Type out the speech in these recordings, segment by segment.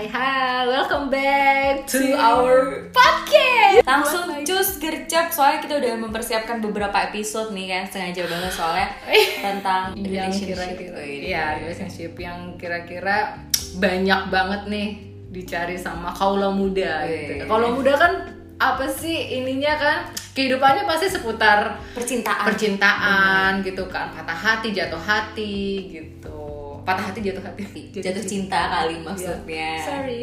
Hai hai, welcome back to our podcast. Langsung cus gercep soalnya kita udah mempersiapkan beberapa episode nih kan sengaja banget soalnya tentang yang relationship. kira-kira, Oh, ini. ya relationship yang kira-kira banyak banget nih dicari sama kaula muda gitu. Wih. Kaula muda kan apa sih ininya kan kehidupannya pasti seputar percintaan. percintaan gitu kan patah hati jatuh hati gitu patah hati jatuh hati Jatuh cinta kali maksudnya. Iya. sorry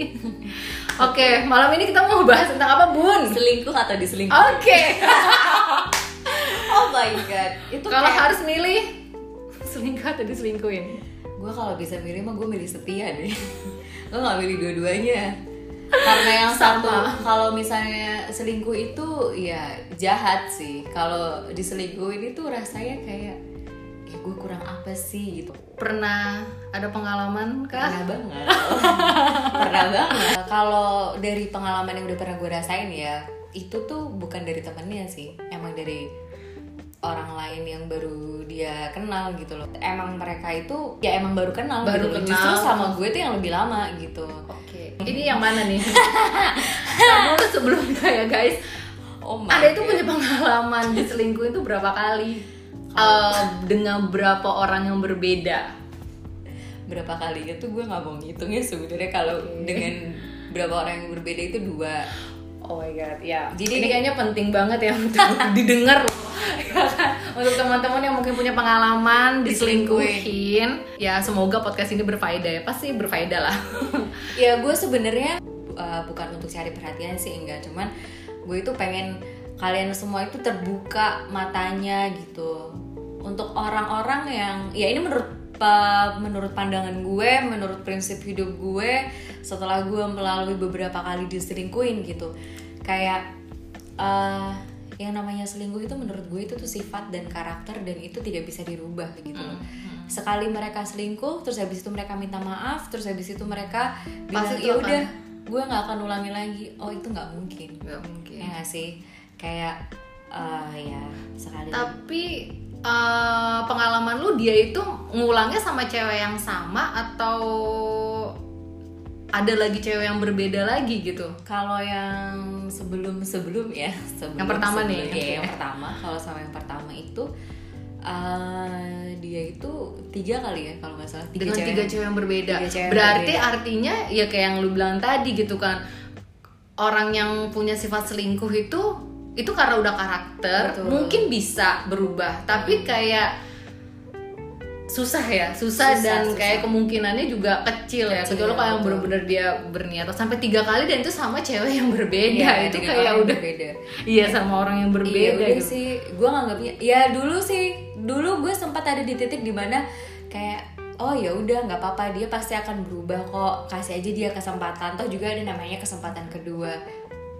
oke malam ini kita mau bahas tentang apa bun oke Selingkuh atau diselingkuh? Oh my god. Itu kalau kayak- harus milih selingkuh atau diselingkuhin gue kalau bisa milih mah gue milih setia deh gue gak milih dua-duanya karena yang Sama. satu kalau misalnya selingkuh itu ya jahat sih kalau diselingkuhin itu rasanya kayak gue kurang apa sih? gitu. Pernah? Ada pengalaman kah? Pernah banget. Pernah banget. Kalau dari pengalaman yang udah pernah gue rasain ya itu tuh bukan dari temennya sih. Emang dari orang lain yang baru dia kenal gitu loh. Emang mereka itu ya emang baru kenal Baru gitu kenal. justru sama gue tuh yang lebih lama gitu. Oke, ini yang mana nih? Nah, dulu sebelumnya ya guys, oh my Anda itu punya pengalaman diselingkuhin itu berapa kali? Eh, dengan berapa orang yang berbeda? berapa kali itu gue nggak mau ngitungnya sebenarnya kalau Oke. dengan berapa orang yang berbeda itu dua Oh my god, ya. Jadi- ini kayaknya penting banget ya untuk didengar untuk teman-teman yang mungkin punya pengalaman diselingkuhin, ya semoga podcast ini berfaedah ya. Pasti berfaedah lah. ya gue sebenarnya uh, bukan untuk cari perhatian sih enggak cuman gue itu pengen kalian semua itu terbuka matanya gitu untuk orang-orang yang ya ini menurut menurut pandangan gue menurut prinsip hidup gue setelah gue melalui beberapa kali diselingkuhin gitu kayak uh, yang namanya selingkuh itu menurut gue itu tuh sifat dan karakter dan itu tidak bisa dirubah gitu loh. Sekali mereka selingkuh, terus habis itu mereka minta maaf, terus habis itu mereka bilang ya udah, gue nggak akan ulangi lagi. Oh itu nggak mungkin. Gak mungkin. Ya nggak sih? Kayak eh, ya sekali. Tapi eh, pengalaman lu dia itu ngulangnya sama cewek yang sama atau ada lagi cewek yang berbeda lagi gitu? Kalau yang sebelum sebelum ya, sebelum, Yang pertama nih, sebelum- ya, oke. yang pertama. Kalau sama yang pertama itu eh, dia itu tiga kali ya kalau nggak salah tiga dengan cewek. tiga cewek yang berbeda. Tiga cewek Berarti berbeda. artinya ya kayak yang lu bilang tadi gitu kan. Orang yang punya sifat selingkuh itu itu karena udah karakter, Betul. mungkin bisa berubah, tapi kayak susah ya, susah, Susah, dan susah. kayak kemungkinannya juga kecil, ya. Kecil, Kecuali kalau yang bener-bener dia berniat sampai tiga kali dan itu sama cewek yang berbeda, Iya, itu kayak udah berbeda. iya sama orang yang berbeda iya udah gitu. sih gue nganggapnya ya dulu sih dulu gue sempat ada di titik di mana kayak oh ya udah nggak apa-apa dia pasti akan berubah kok kasih aja dia kesempatan toh juga ada namanya kesempatan kedua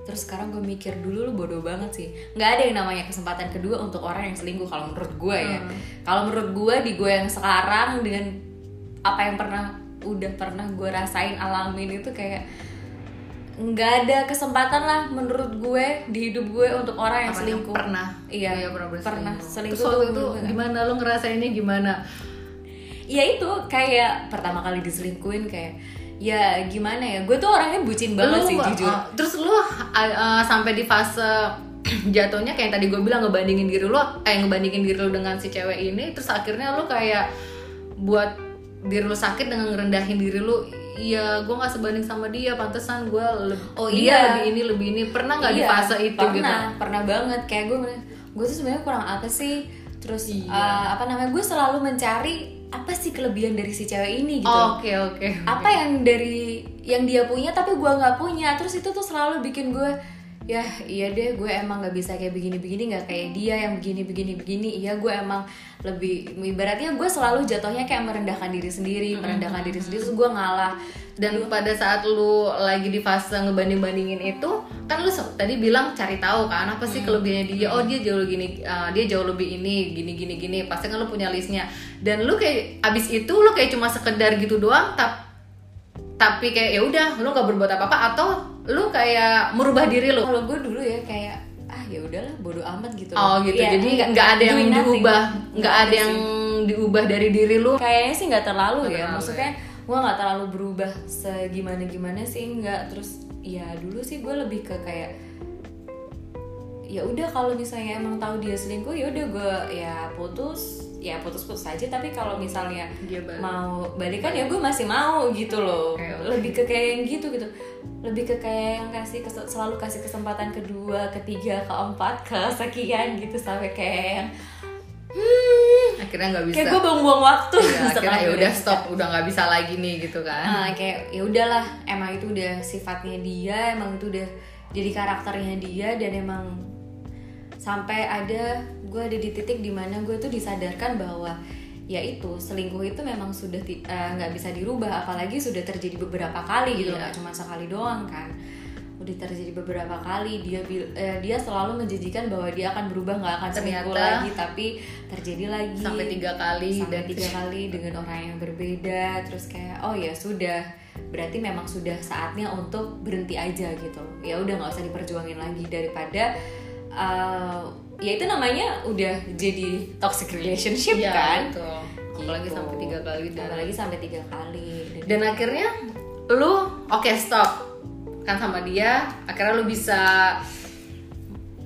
terus sekarang gue mikir dulu lu bodoh banget sih nggak ada yang namanya kesempatan kedua untuk orang yang selingkuh kalau menurut gue ya Hmm. kalau menurut gue di gue yang sekarang dengan apa yang pernah udah pernah gue rasain alamin itu kayak nggak ada kesempatan lah menurut gue di hidup gue untuk orang yang selingkuh pernah iya Iya, pernah berselingkuh. pernah selingkuh Terus waktu itu gimana lu ngerasainnya gimana? ya itu kayak pertama kali diselingkuhin kayak ya gimana ya? Gue tuh orangnya bucin banget Lu, sih uh, jujur. terus lu uh, uh, sampai di fase jatuhnya kayak yang tadi gue bilang ngebandingin diri lu eh ngebandingin diri lu dengan si cewek ini terus akhirnya lu kayak buat diri lu sakit dengan ngerendahin diri lu iya gue nggak sebanding sama dia pantesan gue lebih Oh, iya. lebih ini lebih ini. Pernah nggak di Iya, fase itu pernah, gitu? pernah banget. Kayak gue gue tuh sebenarnya kurang apa sih? Terus Iya. uh, apa namanya gue selalu mencari apa sih kelebihan dari si cewek ini gitu? Oke oke apa yang dari yang dia punya tapi gue nggak punya? Terus itu tuh selalu bikin gue ya iya deh gue emang nggak bisa kayak begini begini nggak kayak dia yang begini begini begini iya gue emang lebih ibaratnya gue selalu jatuhnya kayak merendahkan diri sendiri merendahkan diri sendiri terus gue ngalah. Dan pada saat lu lagi di fase ngebanding bandingin itu kan lu tadi bilang cari tahu kan apa sih kelebihannya dia? Oh dia jauh gini uh, dia jauh lebih ini gini gini gini. Pasti kan lu punya listnya. Dan lu kayak abis itu lu kayak cuma sekedar gitu doang tap tapi kayak ya udah lu nggak berbuat apa apa atau lu kayak merubah diri lu. Kalau gue dulu ya kayak ah ya udahlah bodo amat gitu oh gitu. Iya, jadi nggak ada yang diubah nggak ada sih. yang diubah dari diri lu? Kayaknya sih nggak terlalu Nggak ya. terlalu, maksudnya gue nggak terlalu berubah segimana gimana sih enggak terus ya dulu sih gue lebih ke kayak ya udah kalau misalnya emang tahu dia selingkuh ya udah gue ya putus ya putus-putus aja tapi kalau misalnya Dia balik. mau balikan ya gue masih mau gitu loh. Oke. lebih ke kayak yang gitu gitu. Lebih ke kayak yang kasih selalu kasih kesempatan kedua ketiga keempat kesekian gitu sampai kayak yang, hmm, akhirnya nggak bisa. kayak gue buang-buang waktu. Ya, akhirnya ya udah stop udah nggak bisa lagi nih gitu kan. Ah, kayak ya udahlah emang itu udah sifatnya dia emang itu udah jadi karakternya dia dan emang sampai ada gue ada di titik di mana gue tuh disadarkan bahwa ya itu selingkuh itu memang sudah eh, nggak bisa dirubah apalagi sudah terjadi beberapa kali gitu Iya. nggak cuma sekali doang kan. Udah terjadi beberapa kali dia eh, dia selalu menjanjikan bahwa dia akan berubah nggak akan selingkuh lagi tapi terjadi lagi. sampai tiga kali sampai dan tiga kali dengan orang yang berbeda terus kayak oh ya sudah berarti memang sudah saatnya untuk berhenti aja gitu. Ya udah nggak usah diperjuangin lagi daripada uh, ya itu namanya udah jadi toxic relationship Iya, kan? betul. apalagi Gitu. sampai tiga kali dan apalagi sampai tiga kali. Dan akhirnya lu oke stop. Kan sama dia akhirnya lu bisa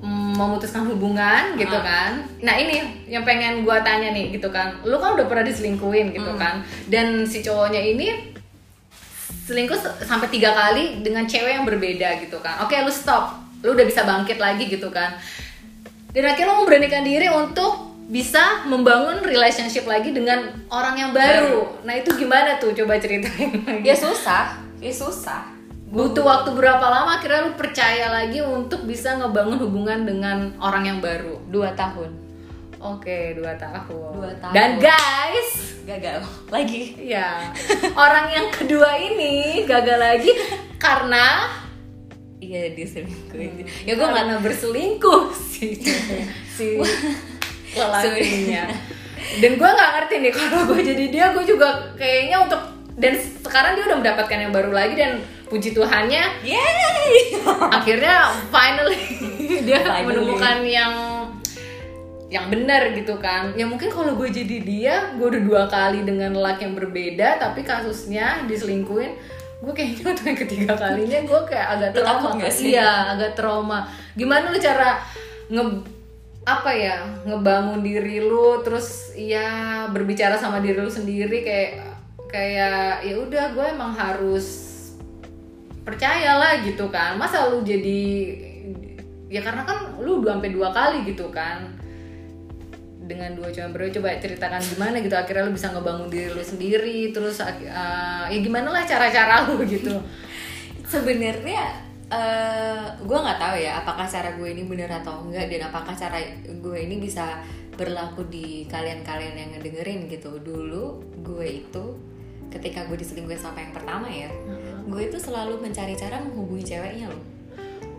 memutuskan hubungan gitu Ah. kan. Nah ini yang pengen gua tanya nih gitu kan. Lu kan udah pernah diselingkuhin gitu Mm. kan. Dan si cowoknya ini selingkuh sampai tiga kali dengan cewek yang berbeda gitu kan. Oke lu stop. Lu udah bisa bangkit lagi gitu kan dan akhirnya lu memberanikan diri untuk bisa membangun relationship lagi dengan orang yang baru. Nah itu gimana tuh? Coba ceritain lagi. ya susah ya susah Butuh waktu berapa lama akhirnya lu percaya lagi untuk bisa ngebangun hubungan dengan orang yang baru? dua tahun Oke, dua tahun. Dua tahun. Dan guys, gagal lagi ya orang yang kedua ini gagal lagi karena iya diselingkuhin ya ya gue nggak nggak berselingkuh si si lelakinya. Dan gue nggak ngerti nih kalau gue jadi dia, gue juga kayaknya untuk dan sekarang dia udah mendapatkan yang baru lagi dan puji Tuhannya Yeay! akhirnya finally dia Finally. menemukan yang yang benar gitu kan ya mungkin kalau gue jadi dia gue udah dua kali dengan laki yang berbeda tapi kasusnya diselingkuhin gue kayaknya untuk yang ketiga kalinya gue kayak agak trauma. nggak sih? iya agak trauma. Gimana lu cara nge apa ya ngebangun diri lu terus ya berbicara sama diri lu sendiri kayak kayak ya udah gue emang harus percayalah gitu kan. Masa lu jadi ya karena kan lu udah sampai dua kali gitu kan dengan dua cowok berbeda coba ceritakan gimana gitu akhirnya lu bisa ngebangun diri lu sendiri terus uh, ya gimana lah cara-cara lu gitu. Sebenarnya eh gue nggak tahu ya apakah cara gue ini bener atau enggak dan apakah cara gue ini bisa berlaku di kalian-kalian yang ngedengerin gitu. Dulu gue itu ketika gue diselingkuhin sama yang pertama ya gue itu selalu mencari cara menghubungi ceweknya loh.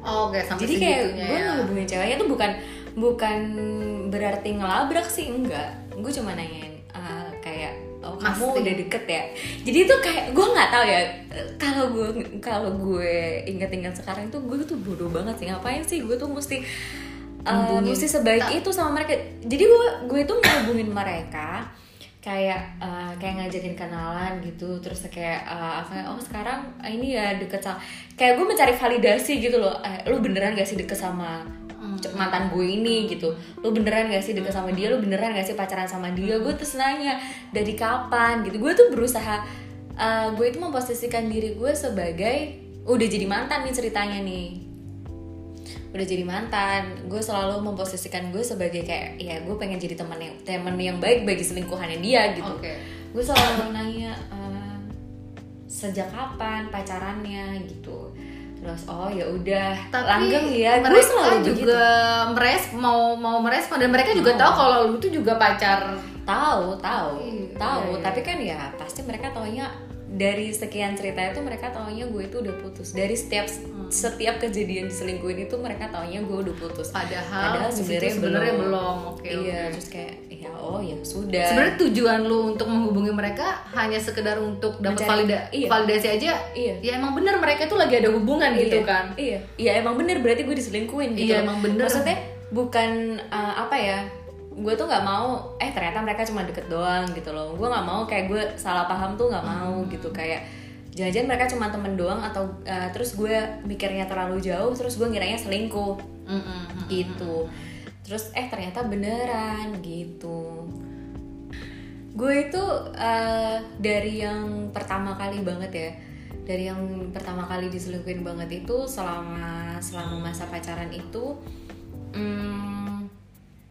Oh, oke sampai jadi kayak gue ya. ngehubungin ceweknya tuh bukan bukan berarti ngelabrak sih enggak. Gue cuma nanyain ah, kayak oh kamu Masting. udah deket ya? Jadi itu kayak gue nggak tahu ya kalau gue kalau gue inget-inget sekarang tuh gue tuh bodoh banget sih. Ngapain sih gue tuh mesti Hubungin. mesti sebaik itu sama mereka? Jadi gue gue tuh ngehubungin mereka kayak eh, kayak ngajakin kenalan gitu. Terus kayak eh, apa oh sekarang ini ya deket sama kayak gue mencari validasi gitu loh. Eh, lu beneran gak sih deket sama mantan gue ini gitu. Lu beneran gak sih deket sama dia? Lu beneran gak sih pacaran sama dia? Gue terus nanya dari kapan? Gitu. Gue tuh berusaha eh, gue itu memposisikan diri gue sebagai udah jadi mantan nih ceritanya nih. Udah jadi mantan. Gue selalu memposisikan gue sebagai kayak ya gue pengen jadi teman yang teman yang baik bagi selingkuhannya dia gitu. Oke. Gue selalu nanya eh, sejak kapan pacarannya? Gitu terus oh ya udah langgeng ya. Gue mereka selalu juga begitu meres mau mau merespon. Dan mereka juga Mau. tahu kalau lu tuh juga pacar. Tahu tahu Iya, tahu. iya, iya. tapi kan ya pasti mereka taunya dari sekian cerita itu mereka taunya gue itu udah putus. Dari setiap setiap kejadian diselingkuhin itu mereka taunya gue udah putus. Padahal, Padahal sebenarnya belum. belum. Oke iya oke. terus kayak ya oh ya sudah sebenarnya tujuan lu untuk menghubungi mereka hanya sekedar untuk dapat valida iya. validasi aja iya ya emang bener mereka tuh lagi ada hubungan gitu Iya, kan Iya, iya emang bener berarti gue diselingkuhin gitu. Iya, emang bener. Maksudnya bukan uh, apa ya? gue tuh nggak mau eh ternyata mereka cuma deket doang gitu loh gue nggak mau kayak gue salah paham tuh nggak mau gitu kayak jangan-jangan mereka cuma temen doang atau uh, terus gue mikirnya terlalu jauh terus gue ngiranya selingkuh Mm-mm. gitu terus eh ternyata beneran gitu. Gue itu uh, dari yang pertama kali banget ya dari yang pertama kali diselingkuhin banget itu selama selama masa pacaran itu hmm,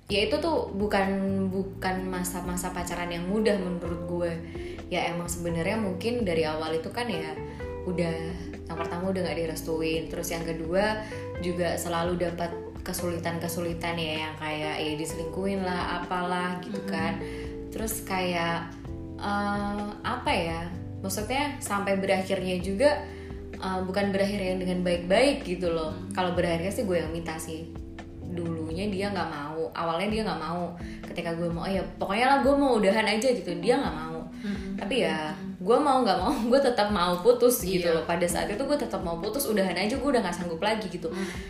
ya itu tuh bukan bukan masa-masa pacaran yang mudah menurut gue. Ya emang sebenarnya mungkin dari awal itu kan ya udah yang pertama udah nggak direstuin. Terus yang kedua juga selalu dapat kesulitan-kesulitan ya yang kayak ya diselingkuhin lah apalah gitu kan. Terus kayak eh, apa ya maksudnya sampai berakhirnya juga eh, bukan berakhir yang dengan baik-baik gitu loh. Kalau berakhirnya sih gue yang minta sih. Dulunya dia nggak mau awalnya dia nggak mau. Ketika gue mau "Oh ya pokoknya lah gue mau udahan aja gitu dia nggak mau. Tapi ya gue mau nggak mau gue tetap mau putus gitu Iya. loh. Pada saat itu gue tetap mau putus udahan aja gue udah nggak sanggup lagi gitu.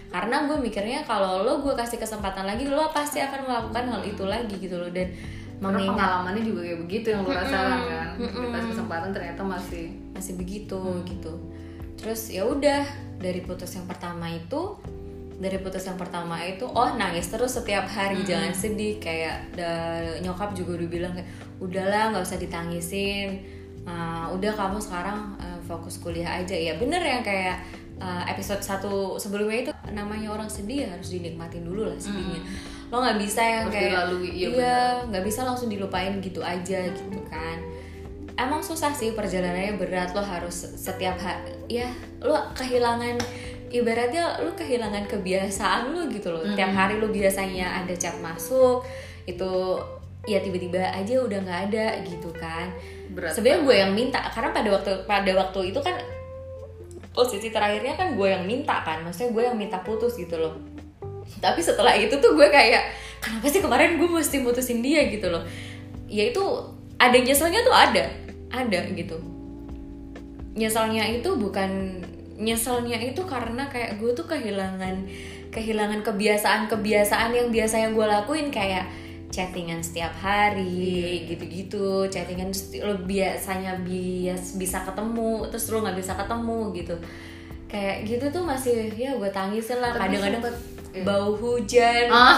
Karena gue mikirnya kalau lo gue kasih kesempatan lagi lo pasti akan melakukan hal itu lagi gitu loh. Dan Karena mengingat pengalamannya juga kayak begitu yang lu rasakan kan. Dikasih kesempatan ternyata masih masih begitu gitu. Terus ya udah dari putus yang pertama itu dari putus yang pertama itu oh nangis terus setiap hari jangan sedih. Kayak da- nyokap juga udah bilang kayak udahlah nggak usah ditangisin Uh, udah kamu sekarang uh, fokus kuliah aja. Ya bener ya kayak uh, episode satu sebelumnya itu namanya orang sedih ya harus dinikmatin dulu lah sedihnya. Lo nggak bisa yang Harus kayak dilalui, iya iya nggak bisa langsung dilupain gitu aja gitu kan. Emang susah sih perjalanannya berat. Lo harus setiap hari ya lo kehilangan ibaratnya lo kehilangan kebiasaan lo gitu loh. Tiap hari lo biasanya ada chat masuk itu ya tiba-tiba aja udah nggak ada gitu kan. Sebenarnya gue yang minta karena pada waktu pada waktu itu kan posisi terakhirnya kan gue yang minta kan maksudnya gue yang minta putus gitu loh. Tapi setelah itu tuh gue kayak kenapa sih kemarin gue mesti mutusin dia? gitu loh. Ya itu ada nyeselnya tuh ada ada gitu. Nyeselnya itu bukan nyeselnya itu karena kayak gue tuh kehilangan kehilangan kebiasaan-kebiasaan yang biasanya gue lakuin kayak chattingan setiap hari gitu-gitu. Chattingan sti- lo biasanya bias bisa ketemu terus lo nggak bisa ketemu gitu. Kayak gitu tuh masih ya gue tangisin lah. Kadang-kadang iya. bau hujan. Ah,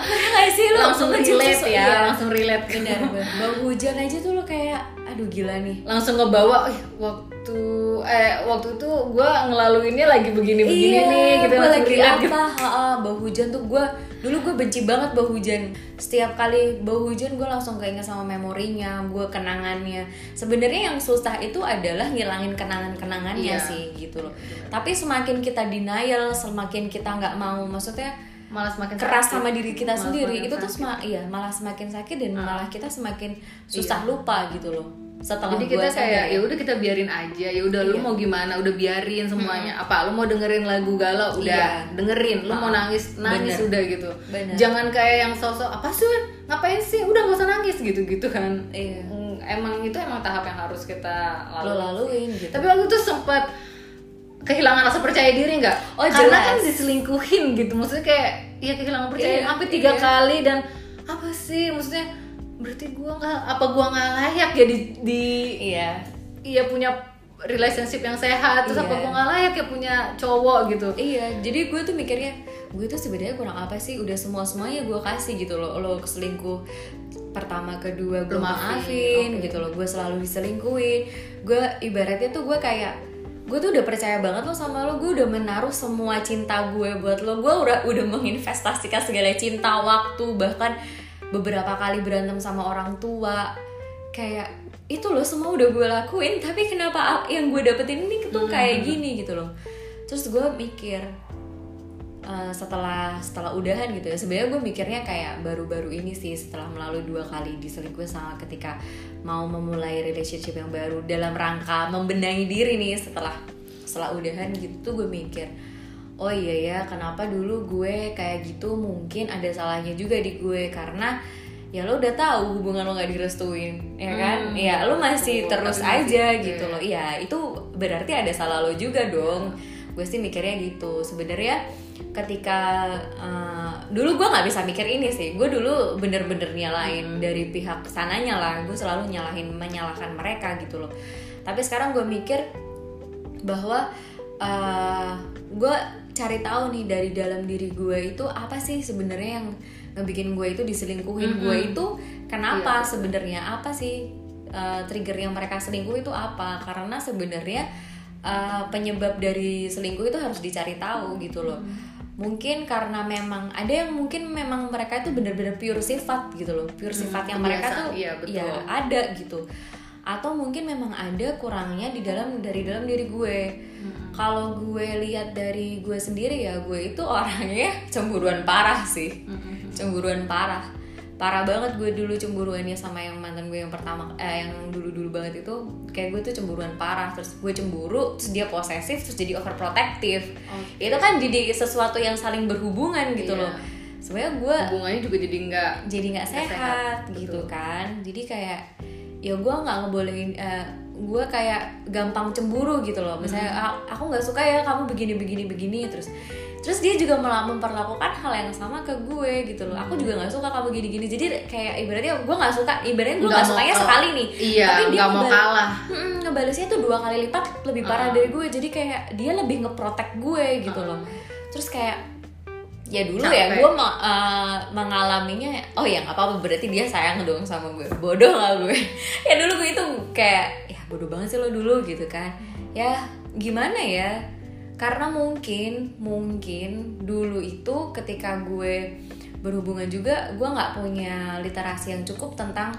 nggak sih lo langsung relate ya, iya. langsung relate. Benar bau hujan aja tuh lo kayak aduh gila nih. Langsung ngebawa "Ih, waktu eh waktu itu gue ngelaluinnya lagi begini-begini iya, nih gitu gue lagi relate gitu. apa Ha-ha, bau hujan tuh gue dulu gue benci banget bau hujan setiap kali bau hujan gue langsung keinget sama memorinya gue kenangannya sebenarnya yang susah itu adalah ngilangin kenangan-kenangannya Iya. sih gitu loh tapi semakin kita denial semakin kita nggak mau maksudnya malah semakin keras sakit. sama diri kita Malah sendiri itu tuh sema- iya malah semakin sakit dan malah kita semakin susah Iya. lupa gitu loh setelah jadi kita kayak ya udah kita biarin aja. Ya udah lu Iya. mau gimana? Udah biarin semuanya. Apa lu mau dengerin lagu galau? Udah Iya. dengerin. Lu mau nangis nangis Bener. udah gitu. Bener. jangan kayak yang sosok apa sih ngapain sih? Udah gak usah nangis. Gitu gitu kan. Iya. Mm, emang itu emang tahap yang harus kita lalui laluin gitu. Tapi waktu itu sempat kehilangan rasa percaya diri nggak? Oh, Karena jelas. kan diselingkuhin gitu, maksudnya kayak ya kehilangan percaya Iya, sampai tiga iya. kali dan apa sih? Maksudnya berarti gua nggak apa gua nggak layak ya di, di iya iya punya relationship yang sehat terus Iya. apa gua nggak layak ya punya cowok gitu Iya, jadi gue tuh mikirnya gue tuh sebenarnya kurang apa sih? Udah semua semuanya gue kasih gitu loh. Lo selingkuh pertama, kedua gue maafin oke. gitu loh. Gue selalu diselingkuhin. Gue ibaratnya tuh gue kayak gue tuh udah percaya banget lo sama lo. Gue udah menaruh semua cinta gue buat lo. Gue udah udah menginvestasikan segala cinta, waktu, bahkan beberapa kali berantem sama orang tua. Kayak itu loh semua udah gue lakuin tapi kenapa ap- yang gue dapetin ini tuh kayak gini gitu loh terus gue mikir eh, setelah setelah udahan gitu ya sebenarnya gue mikirnya kayak baru-baru ini sih setelah melalui dua kali diselingkuh sama ketika mau memulai relationship yang baru dalam rangka membenahi diri nih setelah setelah udahan gitu gue mikir oh iya ya kenapa dulu gue kayak gitu? Mungkin ada salahnya juga di gue karena ya lo udah tahu hubungan lo nggak direstuin ya kan? Hmm, ya lo masih betul. terus aja gitu gitu ya. loh. Iya itu berarti ada salah lo juga dong. Gue sih mikirnya gitu. Sebenarnya ketika uh, dulu gue nggak bisa mikir ini sih. Gue dulu bener-bener nyalain dari pihak sananya lah. Gue selalu nyalahin menyalahkan mereka gitu loh. Tapi sekarang gue mikir bahwa uh, gue cari tahu nih dari dalam diri gue itu apa sih sebenarnya yang ngebikin gue itu diselingkuhin Mm-mm. gue itu kenapa Iya. sebenarnya apa sih uh, trigger yang mereka selingkuh itu apa karena sebenarnya uh, penyebab dari selingkuh itu harus dicari tahu gitu loh mungkin karena memang ada yang mungkin memang mereka itu benar-benar pure sifat gitu loh pure sifat yang mereka kebiasaan, tuh iya, betul. ya ada gitu atau mungkin memang ada kurangnya di dalam dari dalam diri gue. Kalau gue lihat dari gue sendiri ya gue itu orangnya cemburuan parah sih. Cemburuan parah. Parah banget gue dulu cemburuannya sama yang mantan gue yang pertama eh, yang dulu dulu banget itu. Kayak gue tuh cemburuan parah terus gue cemburu terus dia posesif terus jadi overprotective. Oke. itu kan jadi sesuatu yang saling berhubungan gitu Iya. loh. Sebenarnya gue hubungannya juga jadi nggak jadi nggak Nggak sehat, sehat, gitu betul. kan. Jadi kayak ya gue nggak ngebolehin eh, gue kayak gampang cemburu gitu loh. Misalnya Hmm. "Ah, aku nggak suka ya kamu begini begini begini terus terus dia juga malah memperlakukan hal yang sama ke gue gitu loh. Aku juga nggak suka kamu gini gini jadi kayak ibaratnya gue nggak suka ibaratnya gue Nggak sukanya sekali nih. Iya tapi dia nggak mau kalah. Mm-mm, ngebalesnya tuh dua kali lipat lebih parah Ah. dari gue. Jadi kayak dia lebih ngeprotek gue gitu loh. Terus kayak ya dulu ya Capek. gue ma- uh, mengalaminya oh ya nggak apa-apa berarti dia sayang dong sama gue. Bodoh lah gue. Ya dulu gue itu kayak ya bodoh banget sih lo dulu gitu kan. Ya gimana ya? Karena mungkin mungkin dulu itu ketika gue berhubungan juga gue nggak punya literasi yang cukup tentang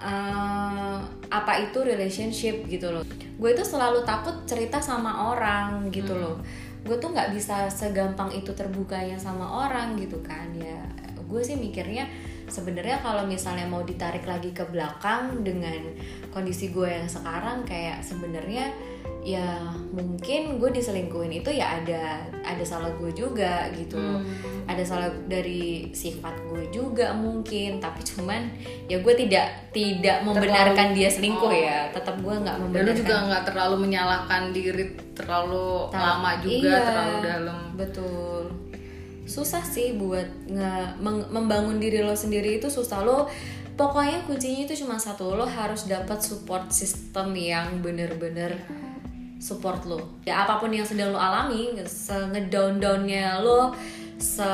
eh, apa itu relationship gitu loh. Gue itu selalu takut cerita sama orang gitu loh gue tuh nggak bisa segampang itu terbukanya sama orang gitu kan ya. Gue sih mikirnya sebenarnya kalau misalnya mau ditarik lagi ke belakang dengan kondisi gue yang sekarang kayak sebenarnya ya mungkin gue diselingkuhin itu ya ada ada salah gue juga gitu. Hmm. ada salah dari sifat gue juga mungkin tapi cuman ya gue tidak tidak membenarkan dia selingkuh oh. ya. Tetap gue nggak dan lu membenarkan. juga nggak terlalu menyalahkan diri terlalu Tak- lama juga iya, terlalu dalam. betul. Susah sih buat nge- membangun diri lo sendiri itu susah. Lo pokoknya kuncinya itu cuma satu lo harus dapat support system yang bener-bener support lo. Ya apa pun yang sedang lo alami ngedown downnya lo se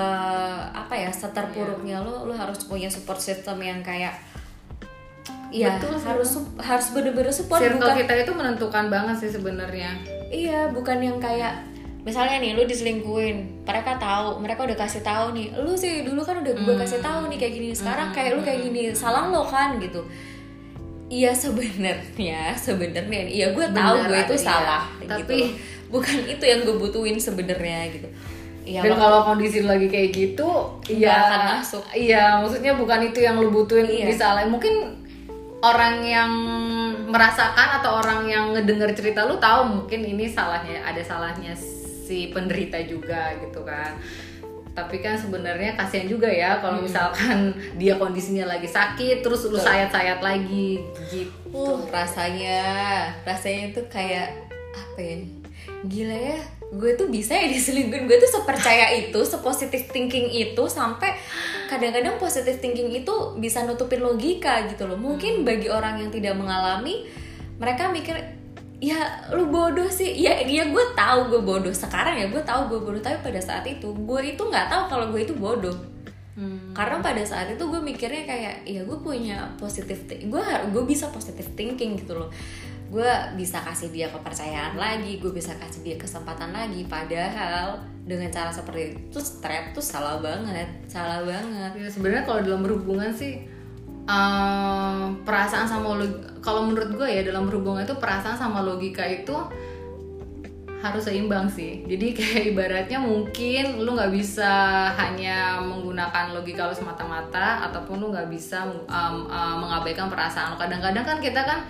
apa ya seterpuruknya lo lo harus punya support system yang kayak ya Betul sih, harus harus bener-bener support circle bukan kita itu menentukan banget sih sebenarnya. Iya, bukan yang kayak misalnya nih lu diselingkuhin, mereka tahu, mereka udah kasih tahu nih, lu sih dulu kan udah gue kasih tahu nih kayak gini, sekarang kayak lu kayak gini, salah lo kan gitu. Iya sebenarnya, sebenarnya, iya gue tahu gue itu ada, salah, iya. gitu. Tapi- bukan itu yang gue butuhin sebenarnya gitu. Iya, dan kalau kondisi lu lagi kayak gitu iya akan masuk. iya maksudnya bukan itu yang lu butuhin Iya. disalahin mungkin orang yang merasakan atau orang yang ngedenger cerita lu tahu mungkin ini salahnya ada salahnya si penderita juga gitu kan tapi kan sebenarnya kasihan juga ya kalau misalkan dia kondisinya lagi sakit terus lu Hmm. Sayat-sayat lagi gitu Uh, rasanya, rasanya itu kayak apa ya? Gila ya, gue tuh bisa ya diselingkuhin. Gue tuh sepercaya itu, sepositif thinking itu sampai kadang-kadang positive thinking itu bisa nutupin logika gitu loh. Mungkin bagi orang yang tidak mengalami, mereka mikir ya lu bodoh sih. Ya, ya gue tahu gue bodoh. Sekarang ya gue tahu gue bodoh. Tapi pada saat itu gue itu nggak tahu kalau gue itu bodoh Hmm. karena pada saat itu gue mikirnya kayak ya gue punya positif gue gue bisa positive thinking gitu loh gue bisa kasih dia kepercayaan lagi gue bisa kasih dia kesempatan lagi padahal dengan cara seperti itu strap tuh salah banget salah banget Ya sebenarnya kalau dalam berhubungan sih eh, perasaan sama kalau menurut gue ya dalam berhubungan itu perasaan sama logika itu harus seimbang sih. Jadi kayak ibaratnya mungkin lu nggak bisa hanya menggunakan logika lu semata-mata ataupun lu nggak bisa um, uh, mengabaikan perasaan. Kadang-kadang kan kita kan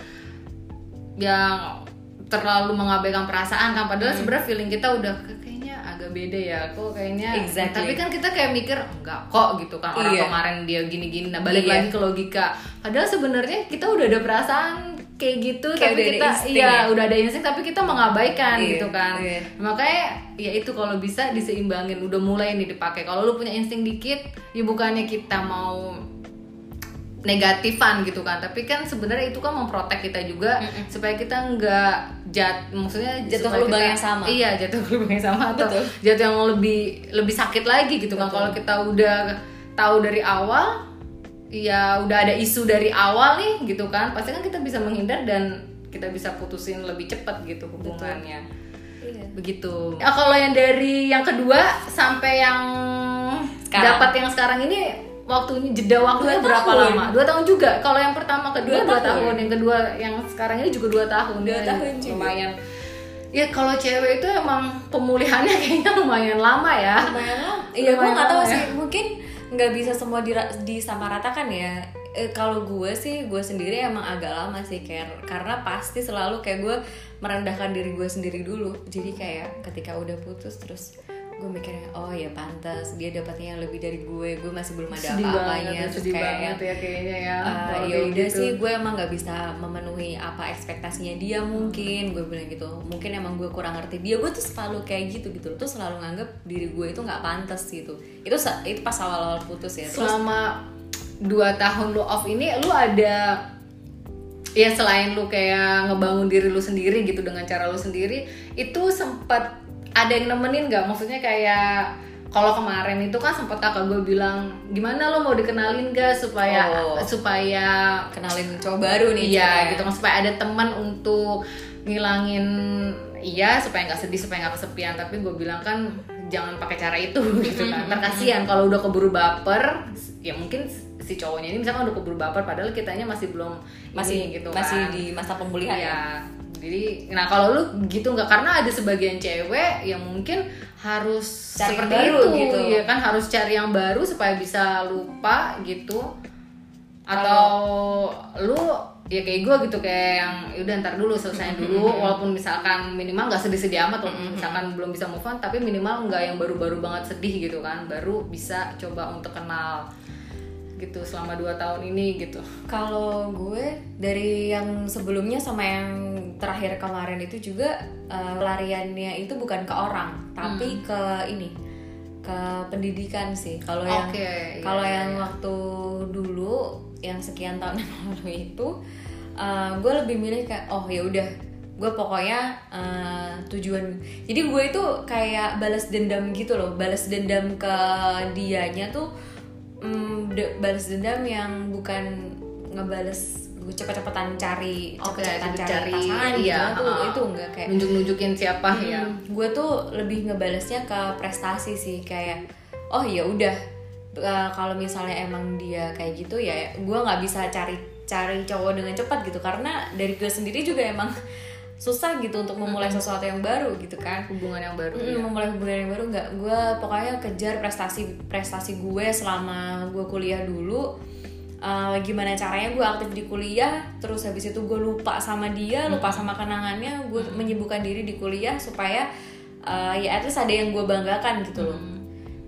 yang terlalu mengabaikan perasaan kan padahal sebenarnya feeling kita udah beda ya kok kayaknya Exactly. tapi kan kita kayak mikir enggak kok gitu kan orang Iya. kemarin dia gini-gini nah balik Iya. lagi ke logika padahal sebenarnya kita udah ada perasaan kayak gitu Kayak tapi kita insting iya ya? udah ada insting tapi kita mengabaikan Iya, gitu kan iya. makanya ya itu kalau bisa diseimbangin udah mulai nih dipakai kalau lu punya insting dikit ya bukannya kita mau negatifan gitu kan tapi kan sebenarnya itu kan memprotek kita juga supaya kita nggak jat maksudnya Jatuh ke lubang kita- yang sama. iya jatuh ke lubang yang sama atau Betul. jatuh yang lebih lebih sakit lagi gitu kan Betul. kalau kita udah tahu dari awal ya udah ada isu dari awal nih gitu kan pasti kan kita bisa menghindar dan kita bisa putusin lebih cepat gitu hubungannya Iya. begitu ya kalau yang dari yang kedua sampai yang dapat yang sekarang ini waktunya jeda waktunya Dua berapa tahun. lama dua tahun juga kalau yang pertama kedua Dua dua, tahun. tahun. yang kedua yang sekarang ini juga dua tahun Dua Ya, tahun juga. lumayan ya kalau cewek itu emang pemulihannya kayaknya lumayan lama ya lumayan lama iya gue nggak tahu ya. sih mungkin nggak bisa semua dira- disamaratakan ya Eh, kalau gue sih gue sendiri emang agak lama sih kayak karena pasti selalu kayak gue merendahkan diri gue sendiri dulu jadi kayak ketika udah putus terus gue mikirnya oh ya pantas dia dapatnya yang lebih dari gue gue masih belum ada apa-apanya. ya, terus sedih kayak banget ya kayaknya ya Uh, ya udah gitu. sih gue emang nggak bisa memenuhi apa ekspektasinya dia mungkin gue bilang gitu. Mungkin emang gue kurang ngerti dia gue tuh selalu kayak gitu gitu tuh selalu nganggap diri gue itu nggak pantas gitu. Itu itu pas awal awal putus ya. Terus selama dua tahun lu off ini lu ada ya selain lu kayak ngebangun diri lu sendiri gitu dengan cara lu sendiri itu sempat ada yang nemenin nggak? Maksudnya kayak kalau kemarin itu kan sempat kakak gue bilang gimana lo mau dikenalin gak supaya Oh. supaya kenalin cowok baru nih iya gitu. Kan supaya ada teman untuk ngilangin iya supaya nggak sedih supaya nggak kesepian. Tapi gue bilang kan jangan pakai cara itu gitu kan. Ntar kasihan kalau udah keburu baper ya mungkin si cowoknya ini misalkan udah keburu baper padahal kitanya masih belum masih ini gitu masih kan. di masa pemulihan ya? Iya. Jadi, nah kalau lu gitu nggak karena ada sebagian cewek yang mungkin harus Cari seperti baru itu, gitu. ya kan? Harus cari yang baru supaya bisa lupa gitu. Atau lu ya kayak gue gitu kayak yang udah ntar dulu selesai dulu. Walaupun misalkan minimal nggak sedih-sedih amat walaupun misalkan belum bisa move on tapi minimal nggak yang baru-baru banget sedih gitu kan baru bisa coba untuk kenal gitu selama dua tahun ini gitu. Kalau gue dari yang sebelumnya sama yang terakhir kemarin itu juga eh, lariannya itu bukan ke orang, tapi Hmm. ke ini ke pendidikan sih. Kalau yang Oke, iya, kalau iya, yang iya. waktu dulu yang sekian tahun yang lalu itu eh, gue lebih milih kayak oh ya udah gue pokoknya eh, tujuan jadi gue itu kayak balas dendam gitu loh balas dendam ke dianya tuh de- balas dendam yang bukan ngebales gue cepet-cepetan cari cepet-cepetan cari, cari, pasangan iya, gitu tuh uh-uh. itu enggak kayak nunjuk-nunjukin siapa ya gue tuh lebih ngebalesnya ke prestasi sih kayak oh ya udah uh, kalau misalnya emang dia kayak gitu ya gue nggak bisa cari cari cowok dengan cepat gitu. Karena dari gue sendiri juga emang susah gitu untuk memulai sesuatu yang baru gitu kan. Hubungan yang baru Mm, ya. memulai hubungan yang baru nggak. Gue pokoknya kejar prestasi prestasi gue selama gue kuliah dulu Uh, gimana caranya gue aktif di kuliah terus habis itu gue lupa sama dia lupa sama kenangannya gue menyibukkan diri di kuliah supaya uh, ya at least ada yang gue banggakan gitu loh.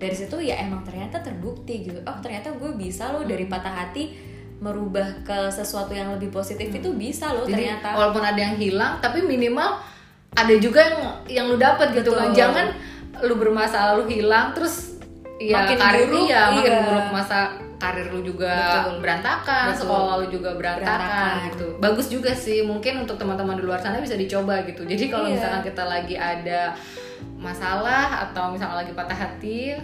Dari situ ya emang ternyata terbukti gitu. Oh ternyata gue bisa loh dari patah hati merubah ke sesuatu yang lebih positif itu bisa loh Jadi ternyata. walaupun ada yang hilang tapi minimal ada juga yang yang lu dapat gitu kan. Jangan lu bermasalah lu hilang terus ya Makin karir buruk, iya, makin iya. buruk masa karir lu juga Betul. berantakan Betul. sekolah lu juga berantakan, Berantakan. gitu bagus juga sih mungkin untuk teman-teman di luar sana bisa dicoba gitu jadi kalau Iya. misalkan kita lagi ada masalah atau misalkan lagi patah hati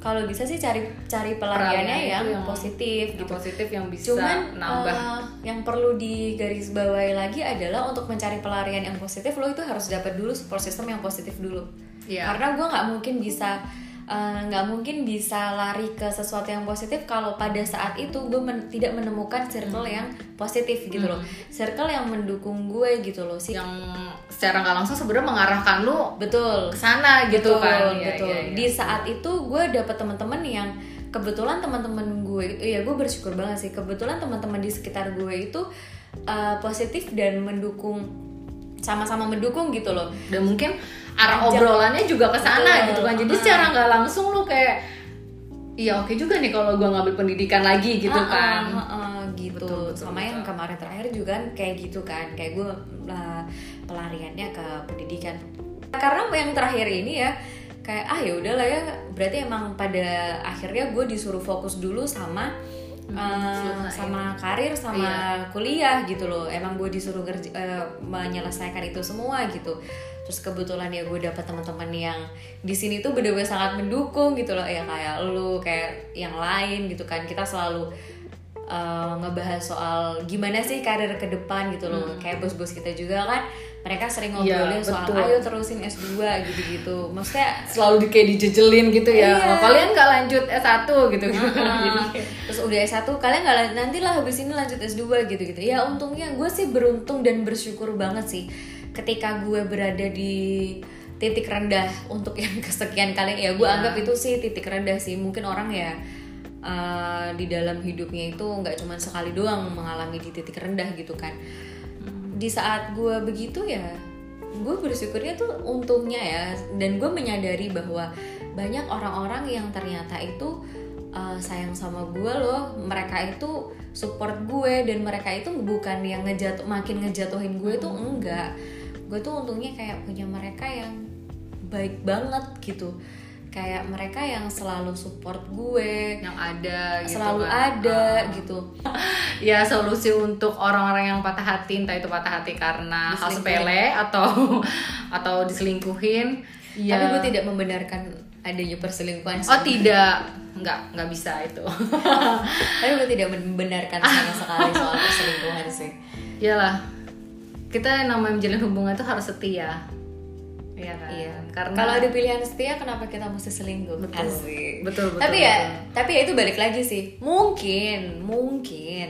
kalau bisa sih cari cari Pelariannya yang, yang- positif yang gitu positif yang bisa Cuman nambah eh, yang perlu digarisbawahi lagi adalah untuk mencari pelarian yang positif lo itu harus dapat dulu support system yang positif dulu. Iya. Karena gue nggak mungkin bisa eh, nggak mungkin bisa lari ke sesuatu yang positif kalau pada saat itu gue men- tidak menemukan circle Hmm. yang positif gitu loh. Circle yang mendukung gue gitu loh sih. yang secara nggak langsung sebenarnya mengarahkan lu Betul. ke sana gitu betul, kan Iya, betul. iya, iya. Di saat itu gue dapet teman-teman yang kebetulan teman-teman gue itu ya gue bersyukur banget sih kebetulan teman-teman di sekitar gue itu uh, positif dan mendukung sama-sama mendukung gitu loh dan mungkin arah obrolannya juga ke sana gitu kan. Jadi secara nggak langsung lu kayak iya oke juga nih kalau gua ngambil pendidikan lagi gitu kan. ah, ah, ah, gitu. Betul, betul, sama betul. yang kemarin terakhir juga kan kayak gitu kan. Kayak gue pelariannya ke pendidikan. Karena yang terakhir ini ya kayak ah ya udahlah ya. Berarti emang pada akhirnya gue disuruh fokus dulu sama selesai. sama karir sama Iya. kuliah gitu loh. Emang gue disuruh eh, menyelesaikan itu semua gitu terus kebetulan ya gue dapet teman-teman yang di sini tuh bener-bener sangat mendukung gitu loh. Ya kayak lu kayak yang lain gitu kan. Kita selalu uh, ngebahas soal gimana sih karir ke depan gitu loh. Kayak bos-bos kita juga kan mereka sering ngobrolin Iya, soal betul. ayo terusin S2 gitu-gitu. Maksudnya selalu di kayak dijejelin gitu ya. Iya. Kalian nggak lanjut S1 gitu. Gitu terus udah S1 kalian nggak lan- nanti lah habis ini lanjut S2 gitu gitu ya untungnya gue sih beruntung dan bersyukur banget sih ketika gue berada di titik rendah untuk yang kesekian kali ya gue Iya. anggap itu sih titik rendah sih. Mungkin orang ya uh, di dalam hidupnya itu nggak cuma sekali doang mengalami di titik rendah gitu kan. Di saat gue begitu ya gue bersyukurnya tuh untungnya ya. Dan gue menyadari bahwa banyak orang-orang yang ternyata itu uh, sayang sama gue loh. Mereka itu support gue dan mereka itu bukan yang ngejatuh makin ngejatuhin gue tuh enggak gue tuh untungnya kayak punya mereka yang baik banget gitu. Kayak mereka yang selalu support gue yang ada gitu selalu kan. ada Ah. gitu. Ya solusi untuk orang-orang yang patah hati entah itu patah hati karena hal sepele atau atau diselingkuhin ya. Tapi gue tidak membenarkan adanya perselingkuhan oh tidak. Nggak nggak bisa itu. Tapi gue tidak membenarkan sama sekali soal perselingkuhan sih. Iyalah kita namanya menjalin hubungan itu harus setia. Iya kan? Iya. Karena kalau ada pilihan setia kenapa kita mesti selingkuh? Betul. Asik. Betul, betul, tapi ya betul. tapi ya itu balik lagi sih. Mungkin mungkin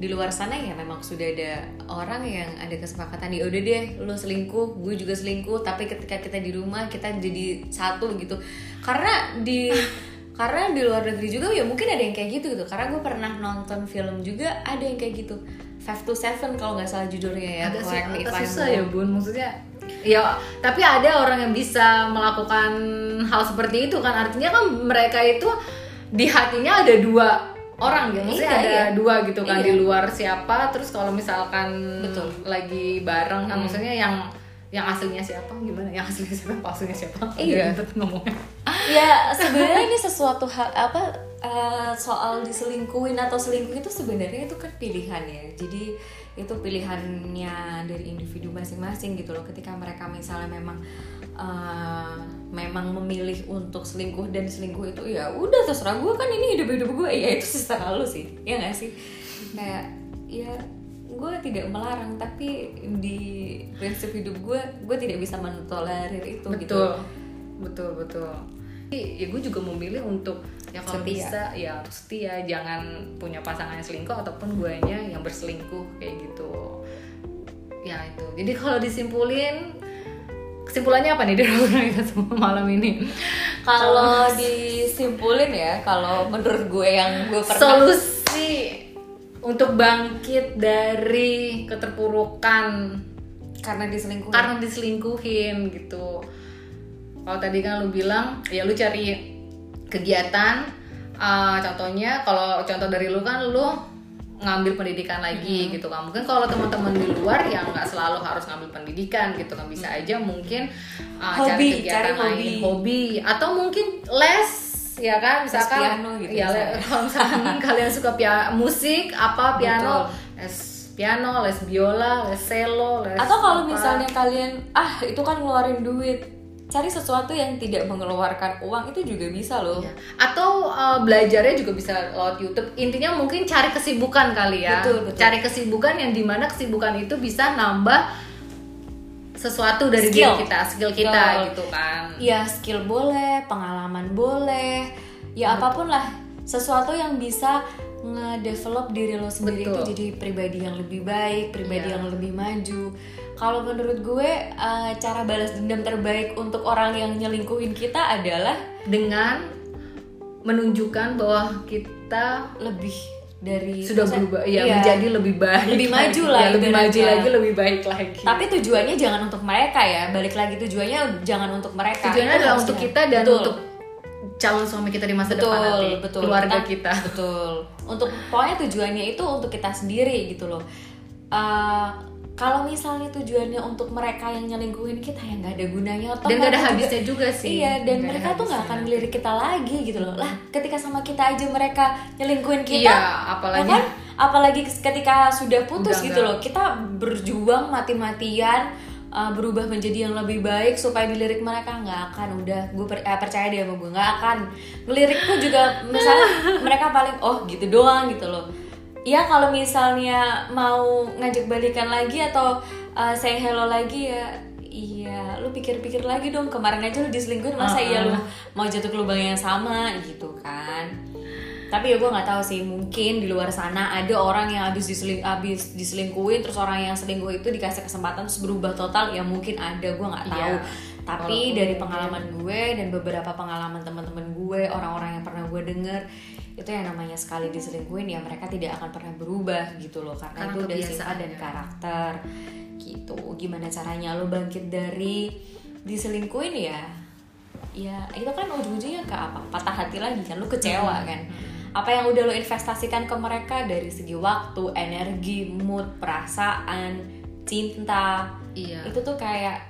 di luar sana ya memang sudah ada orang yang ada kesepakatan ya udah deh lo selingkuh gue juga selingkuh. Tapi ketika kita di rumah kita jadi satu gitu. Karena di karena di luar negeri juga ya mungkin ada yang kayak gitu gitu. Karena gue pernah nonton film juga ada yang kayak gitu Five to Seven kalau nggak salah judulnya ya agak, sih, agak susah ya bun maksudnya ya tapi ada orang yang bisa melakukan hal seperti itu kan artinya kan mereka itu di hatinya ada dua orang gitu maksudnya Iya, ada iya. dua gitu kan Iya. di luar siapa terus kalau misalkan Betul. lagi bareng kan Hmm. maksudnya yang yang aslinya siapa? Gimana? Yang aslinya siapa? Palsunya siapa? Iya. Ribet ngomongnya. Ya sebenarnya ini sesuatu hal apa eh, soal diselingkuhin atau selingkuh itu sebenarnya itu kan pilihan ya. Jadi itu pilihannya dari individu masing-masing gitu loh. Ketika mereka misalnya memang eh, memang memilih untuk selingkuh dan selingkuh itu ya udah terserah gue kan ini hidup hidup gue ya itu terserah lu sih. Ya nggak sih? Kayak ya gue tidak melarang tapi di prinsip hidup gue gue tidak bisa mentolerir itu gitu. Betul. Betul betul. Tapi ya gue juga memilih untuk ya kalau Setia. bisa ya untuk setia. Jangan punya pasangan yang selingkuh ataupun guanya yang berselingkuh kayak gitu. Ya itu. Jadi kalau disimpulin kesimpulannya apa nih dari obrolan kita semua malam ini? Kalau disimpulin ya, kalau menurut gue yang gue pernah solusi untuk bangkit dari keterpurukan. Karena diselingkuhin. karena diselingkuhin gitu. Kalau tadi kan lu bilang ya lu cari kegiatan uh, contohnya kalau contoh dari lu kan lu ngambil pendidikan lagi gitu kan. Mungkin kalau teman-teman di luar yang nggak selalu harus ngambil pendidikan gitu kan. Bisa aja mungkin uh, Hobi, cari kegiatan cari lain hobi. hobi. Atau mungkin les ya kan misalkan piano gitu ya kalau misalkan kalian suka pia musik apa piano les piano les biola les cello les Atau kalau apa. misalnya kalian ah itu kan ngeluarin duit, cari sesuatu yang tidak mengeluarkan uang itu juga bisa loh. Iya. Atau uh, belajarnya juga bisa lewat YouTube. Intinya mungkin cari kesibukan kali ya. Betul, betul. Cari kesibukan yang di mana kesibukan itu bisa nambah sesuatu dari Skill. diri kita, skill kita Betul. gitu kan. Ya skill boleh, pengalaman boleh, ya apa pun lah sesuatu yang bisa nge-develop diri lo sendiri Betul. itu jadi pribadi yang lebih baik, pribadi Iya. yang lebih maju. Kalau menurut gue eh, cara balas dendam terbaik untuk orang yang nyelingkuhin kita adalah Dengan menunjukkan bahwa kita lebih dari sudah berubah ya iya. menjadi lebih baik Lebih lagi. maju lah Ya, lebih maju lagi lebih baik lagi. Tapi tujuannya jangan untuk mereka ya balik lagi tujuannya jangan untuk mereka. Tujuannya adalah untuk kita dan Betul. untuk calon suami kita di masa betul depan nanti betul. keluarga Kita- kita. Betul. Untuk pokoknya tujuannya itu untuk kita sendiri gitu loh. Eh, kalau misalnya tujuannya untuk mereka yang nyelingkuhin kita yang nggak ada gunanya atau dan gak ada mereka juga- habisnya juga sih Iya, dan Nggak ada mereka tuh nggak habisnya. akan ngelirik kita lagi gitu loh. Lah, ketika sama kita aja mereka nyelingkuhin kita, iya ya apalagi kan? Apalagi ketika sudah putus Udah gitu nggak. loh, kita berjuang mati-matian uh, berubah menjadi yang lebih baik supaya dilirik mereka nggak akan udah gue percaya dia sama gue nggak akan ngelirikku juga misalnya mereka paling oh gitu doang gitu loh ya kalau misalnya mau ngajak balikan lagi atau uh, saying hello lagi ya iya lu pikir-pikir lagi dong. Kemarin aja lu diselingkuhin masa iya lu mau jatuh ke lubang yang sama gitu kan. Tapi ya gue nggak tahu sih mungkin di luar sana ada orang yang habis diseling habis diselingkuhin terus orang yang selingkuh itu dikasih kesempatan terus berubah total ya mungkin ada gue nggak tahu. Iya. tapi Walaupun dari pengalaman gue dan beberapa pengalaman teman-teman gue orang-orang yang pernah gue denger itu yang namanya sekali diselingkuhin ya mereka tidak akan pernah berubah gitu loh. Karena, Karena itu udah sifat dan ya. karakter. Gitu. Gimana caranya lo bangkit dari diselingkuhin ya? Ya itu kan ujung-ujungnya ke apa? Patah hati lagi kan. Lo kecewa kan. Apa yang udah lo investasikan ke mereka dari segi waktu energi mood perasaan cinta. Iya. Itu tuh kayak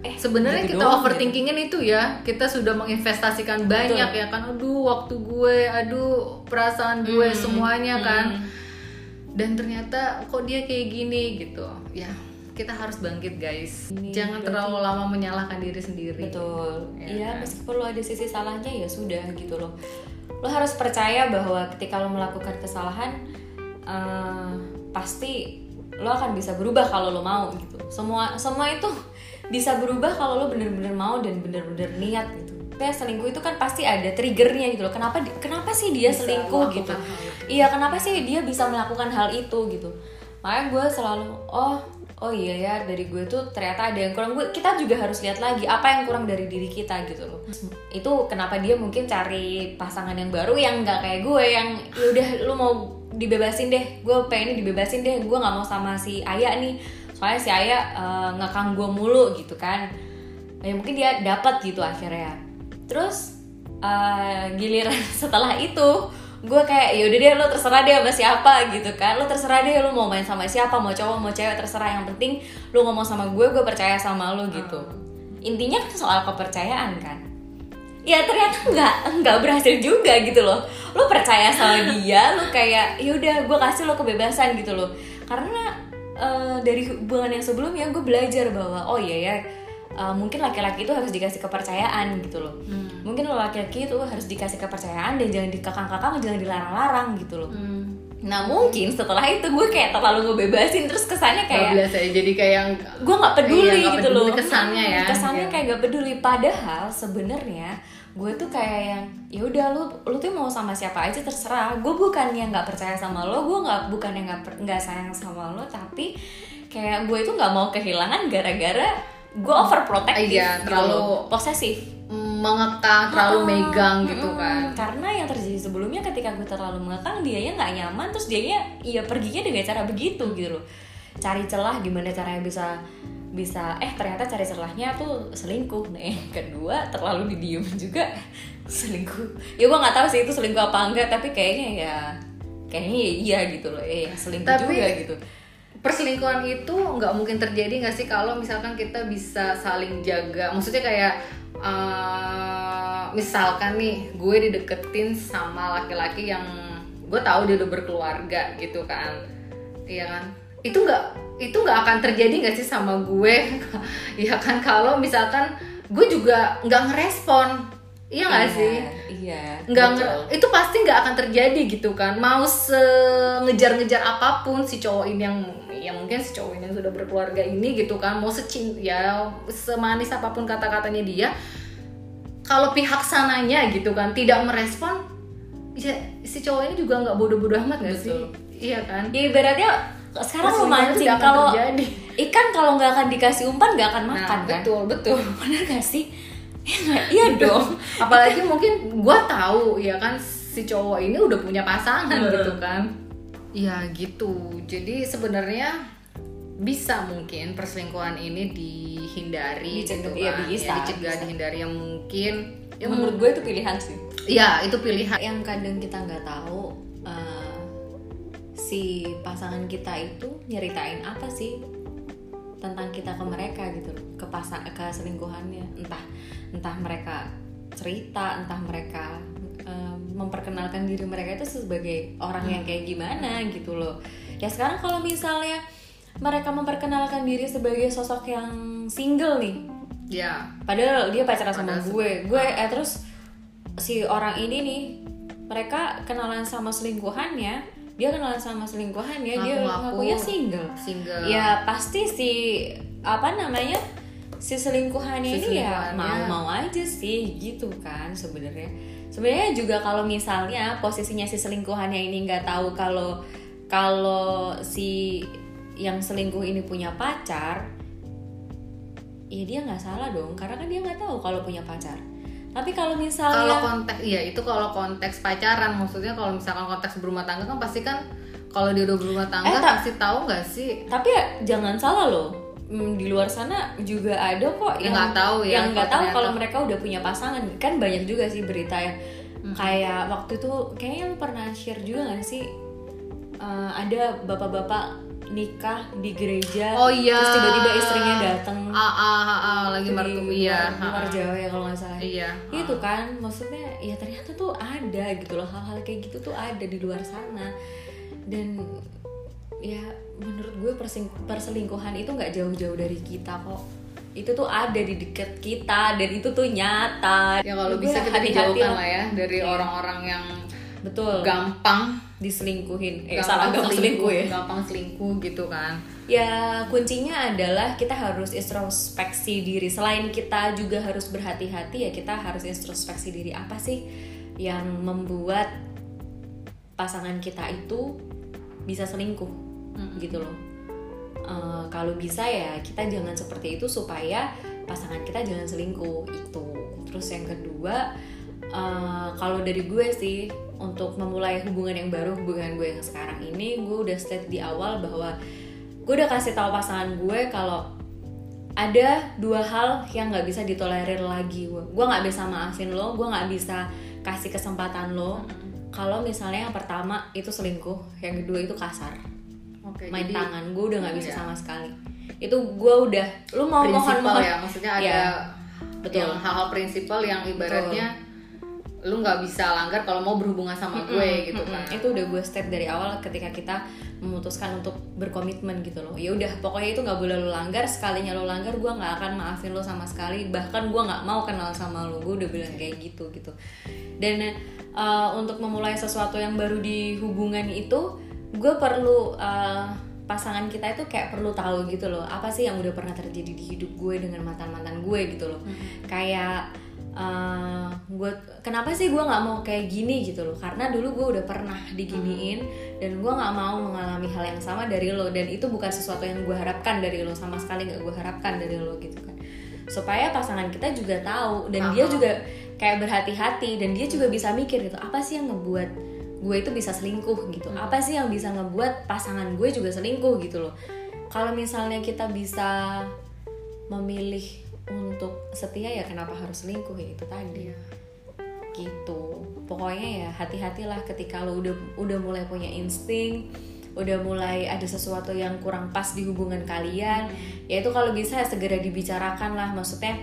eh sebenarnya gitu kita doang overthinkingin itu ya kita sudah menginvestasikan banyak ya kan aduh waktu gue aduh perasaan gue Hmm, semuanya hmm. kan dan ternyata kok dia kayak gini gitu ya kita harus bangkit guys Ini jangan berarti- terlalu lama menyalahkan diri sendiri Betul. Ya Iya, kan? meskipun lo ada sisi salahnya ya sudah gitu loh. Lo harus percaya bahwa ketika lo melakukan kesalahan eh, pasti lo akan bisa berubah kalau lo mau gitu. Semua semua itu bisa berubah kalau lo bener-bener mau dan bener-bener niat gitu. Kayak selingkuh itu kan pasti ada triggernya gitu loh. Kenapa kenapa sih dia Bisa selingkuh gitu? Iya, kenapa sih dia bisa melakukan hal itu gitu? Makanya gue selalu oh oh iya ya dari gue tuh ternyata ada yang kurang gue kita juga harus lihat lagi apa yang kurang dari diri kita gitu loh itu kenapa dia mungkin cari pasangan yang baru yang nggak kayak gue yang ya udah lu mau dibebasin deh gue pengen dibebasin deh gue nggak mau sama si Ayah nih soalnya si Ayah eh, ngekang gue mulu gitu kan. Ya mungkin dia dapat gitu akhirnya. Terus eh, giliran setelah itu gue kayak ya udah deh lo terserah deh sama siapa gitu kan. Lo terserah deh lo mau main sama siapa mau cowok mau cewek terserah. Yang penting lo ngomong sama gue gue percaya sama lo gitu. Intinya kan soal kepercayaan kan. Ya ternyata nggak nggak berhasil juga gitu loh. Lo percaya sama dia lo kayak ya udah gue kasih lo kebebasan gitu loh. Karena eh, dari hubungan yang sebelumnya gue belajar bahwa oh iya ya eh, mungkin laki-laki itu harus dikasih kepercayaan gitu loh mungkin lo laki-laki itu harus dikasih kepercayaan dan jangan dikekang-kekang jangan dilarang-larang gitu loh Hmm. nah mungkin setelah itu gue kayak terlalu ngebebasin terus kesannya kayak biasa ya jadi kayak yang gue nggak peduli Iya, gitu peduli loh kesannya ya. kesannya Iya. kayak gak peduli padahal sebenarnya gue tuh kayak yang ya udah lu lu tuh mau sama siapa aja terserah. Gue bukan yang nggak percaya sama lo gue nggak bukan yang nggak nggak sayang sama lo tapi kayak gue itu nggak mau kehilangan gara-gara gue overprotective Iya, gitu terlalu loh. posesif. mengekang terlalu Ah, megang gitu kan. Karena yang terjadi sebelumnya ketika gue terlalu mengekang dia ya nggak nyaman terus dia ya perginya dengan cara begitu gitu loh. Cari celah gimana caranya bisa bisa eh ternyata cari celahnya tuh selingkuh. Yang kedua terlalu didiem juga selingkuh. Ya gue nggak tahu sih itu selingkuh apa enggak tapi kayaknya ya kayaknya ya iya gitu loh. Eh selingkuh Tapi- juga gitu. perselingkuhan itu nggak mungkin terjadi nggak sih kalau misalkan kita bisa saling jaga? Maksudnya kayak eh, misalkan nih gue dideketin sama laki-laki yang gue tahu dia udah berkeluarga gitu kan. Iya kan? Itu nggak itu nggak akan terjadi nggak sih sama gue? Ya kan kalau misalkan gue juga nggak ngerespon. Iya nggak Iya, sih? iya nggak itu pasti nggak akan terjadi gitu kan. Mau se ngejar-ngejar apa pun si cowok ini yang ya mungkin si cowok ini yang sudah berkeluarga ini gitu kan. Mau secin ya semanis apa pun kata-katanya dia kalau pihak sananya gitu kan tidak merespon ya si cowok ini juga nggak bodoh-bodoh amat nggak sih? Iya kan? Ya ibaratnya sekarang lu mancing kalau ikan kalau nggak akan dikasih umpan nggak akan nah makan kan? betul betul. Bener gak sih? Iya nggak? iya dong. Apalagi mungkin gue tahu ya kan si cowok ini udah punya pasangan gitu kan. Ya gitu. Jadi sebenarnya bisa mungkin perselingkuhan ini dihindari Dicegah, gitu iya, kan. bisa, ya, dicegah bisa. dihindari. Yang mungkin ya menurut gue itu pilihan sih. Ya itu pilihan. Yang kadang kita nggak tahu si pasangan kita itu nyeritain apa sih tentang kita ke mereka gitu ke pasang ke selingkuhannya. Entah entah mereka cerita entah mereka eh, memperkenalkan diri mereka itu sebagai orang yang kayak gimana gitu loh. Ya sekarang kalau misalnya mereka memperkenalkan diri sebagai sosok yang single nih ya. Padahal dia pacaran sama Padahal gue. Gue eh terus si orang ini nih mereka kenalan sama selingkuhannya, dia kenalan sama selingkuhannya, dia Ngaku-ngaku. ngakunya single. single Ya pasti si apa namanya? si selingkuhannya Si ini ya mau-mau aja sih gitu kan sebenarnya. Sebenarnya juga kalau misalnya posisinya si selingkuhannya ini nggak tahu kalau kalau si yang selingkuh ini punya pacar, ya dia nggak salah dong karena kan dia nggak tahu kalau punya pacar tapi kalau kalau misalnya konteks iya itu kalau konteks pacaran maksudnya kalau misalkan konteks berumah tangga kan pasti kan kalau dia udah berumah tangga Eh, pasti tahu nggak sih? Tapi ya jangan salah loh. Hmm, di luar sana juga ada kok Yang nggak tahu ya, yang nggak kalau tahu kalau mereka udah punya pasangan. Kan banyak juga sih berita yang Hmm. kayak waktu itu kayaknya lu pernah share juga nggak sih? Eh, ada bapak-bapak nikah di gereja Oh iya. terus tiba-tiba istrinya datang ah ah ah, ah, lagi di mertu luar- iya. Luar ah, ah. Jawa ya kalau nggak salah. Iya. Itu kan maksudnya ya ternyata tuh ada gitu loh hal-hal kayak gitu tuh ada di luar sana. Dan ya menurut gue perselingkuhan itu nggak jauh-jauh dari kita kok. Itu tuh ada di deket kita dan itu tuh nyata. Ya kalau bisa kita dijauhkan lah ya dari Iya. orang-orang yang betul. Gampang diselingkuhin. Eh gampang salah gampang selingkuh ya. gampang selingkuh gitu kan. Ya kuncinya adalah kita harus introspeksi diri. Selain kita juga harus berhati-hati ya kita harus introspeksi diri. Apa sih yang membuat pasangan kita itu bisa selingkuh? Gitu loh. Eh, kalau bisa ya kita jangan seperti itu supaya pasangan kita jangan selingkuh. Itu. Terus yang kedua eh, kalau dari gue sih untuk memulai hubungan yang baru hubungan gue yang sekarang ini gue udah state di awal bahwa gue udah kasih tahu pasangan gue kalau ada dua hal yang nggak bisa ditolerir lagi. Gue gue nggak bisa maafin lo gue nggak bisa kasih kesempatan lo kalau misalnya yang pertama itu selingkuh yang kedua itu kasar. Oke main jadi tangan gue udah nggak bisa Iya. sama sekali. Itu gue udah lu mau mohon prinsipal mohon ya maksudnya ada Iya, betul. hal-hal prinsipal yang ibaratnya lu nggak bisa langgar kalau mau berhubungan sama gue gitu kan. Itu udah gue step dari awal ketika kita memutuskan untuk berkomitmen gitu loh. Ya udah pokoknya itu nggak boleh lo langgar. Sekalinya lo langgar gue nggak akan maafin lo sama sekali. Bahkan gue nggak mau kenal sama lo gue udah bilang kayak gitu gitu. Dan uh, untuk memulai sesuatu yang baru di hubungan itu gue perlu uh, pasangan kita itu kayak perlu tahu gitu loh. Apa sih yang udah pernah terjadi di hidup gue dengan mantan mantan gue gitu loh. Kayak uh, gue kenapa sih gue nggak mau kayak gini gitu loh? Karena dulu gue udah pernah diginiin dan gue nggak mau mengalami hal yang sama dari lo. Dan itu bukan sesuatu yang gue harapkan dari lo sama sekali nggak gue harapkan dari lo gitu kan. Supaya pasangan kita juga tahu dan dia Paham. juga kayak berhati-hati dan dia juga bisa mikir gitu apa sih yang ngebuat gue itu bisa selingkuh? gitu. Apa sih yang bisa ngebuat pasangan gue juga selingkuh? gitu loh. Kalau misalnya kita bisa memilih untuk setia ya kenapa harus selingkuh ya itu tadi. Gitu. Pokoknya ya hati-hatilah ketika lo udah udah mulai punya insting udah mulai ada sesuatu yang kurang pas di hubungan kalian ya itu kalau bisa segera dibicarakan lah maksudnya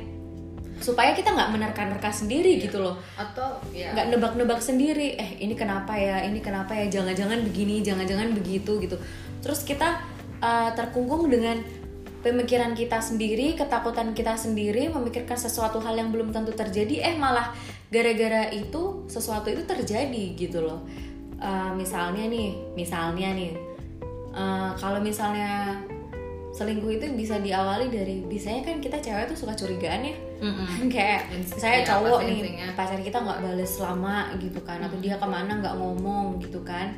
supaya kita nggak menerka-nerka sendiri gitu loh. Atau ya nggak nebak-nebak sendiri. Eh ini kenapa ya? Ini kenapa ya? Jangan-jangan begini jangan-jangan begitu gitu. Terus kita uh, terkungkung dengan pemikiran kita sendiri ketakutan kita sendiri memikirkan sesuatu hal yang belum tentu terjadi eh malah gara-gara itu sesuatu itu terjadi gitu loh. Uh, misalnya nih misalnya nih uh, kalau misalnya selingkuh itu bisa diawali dari biasanya kan kita cewek tuh suka curigaan ya. Mm-mm. kayak saya iya, cowok nih pacar kita nggak balas lama gitu kan atau dia ke mana nggak ngomong gitu kan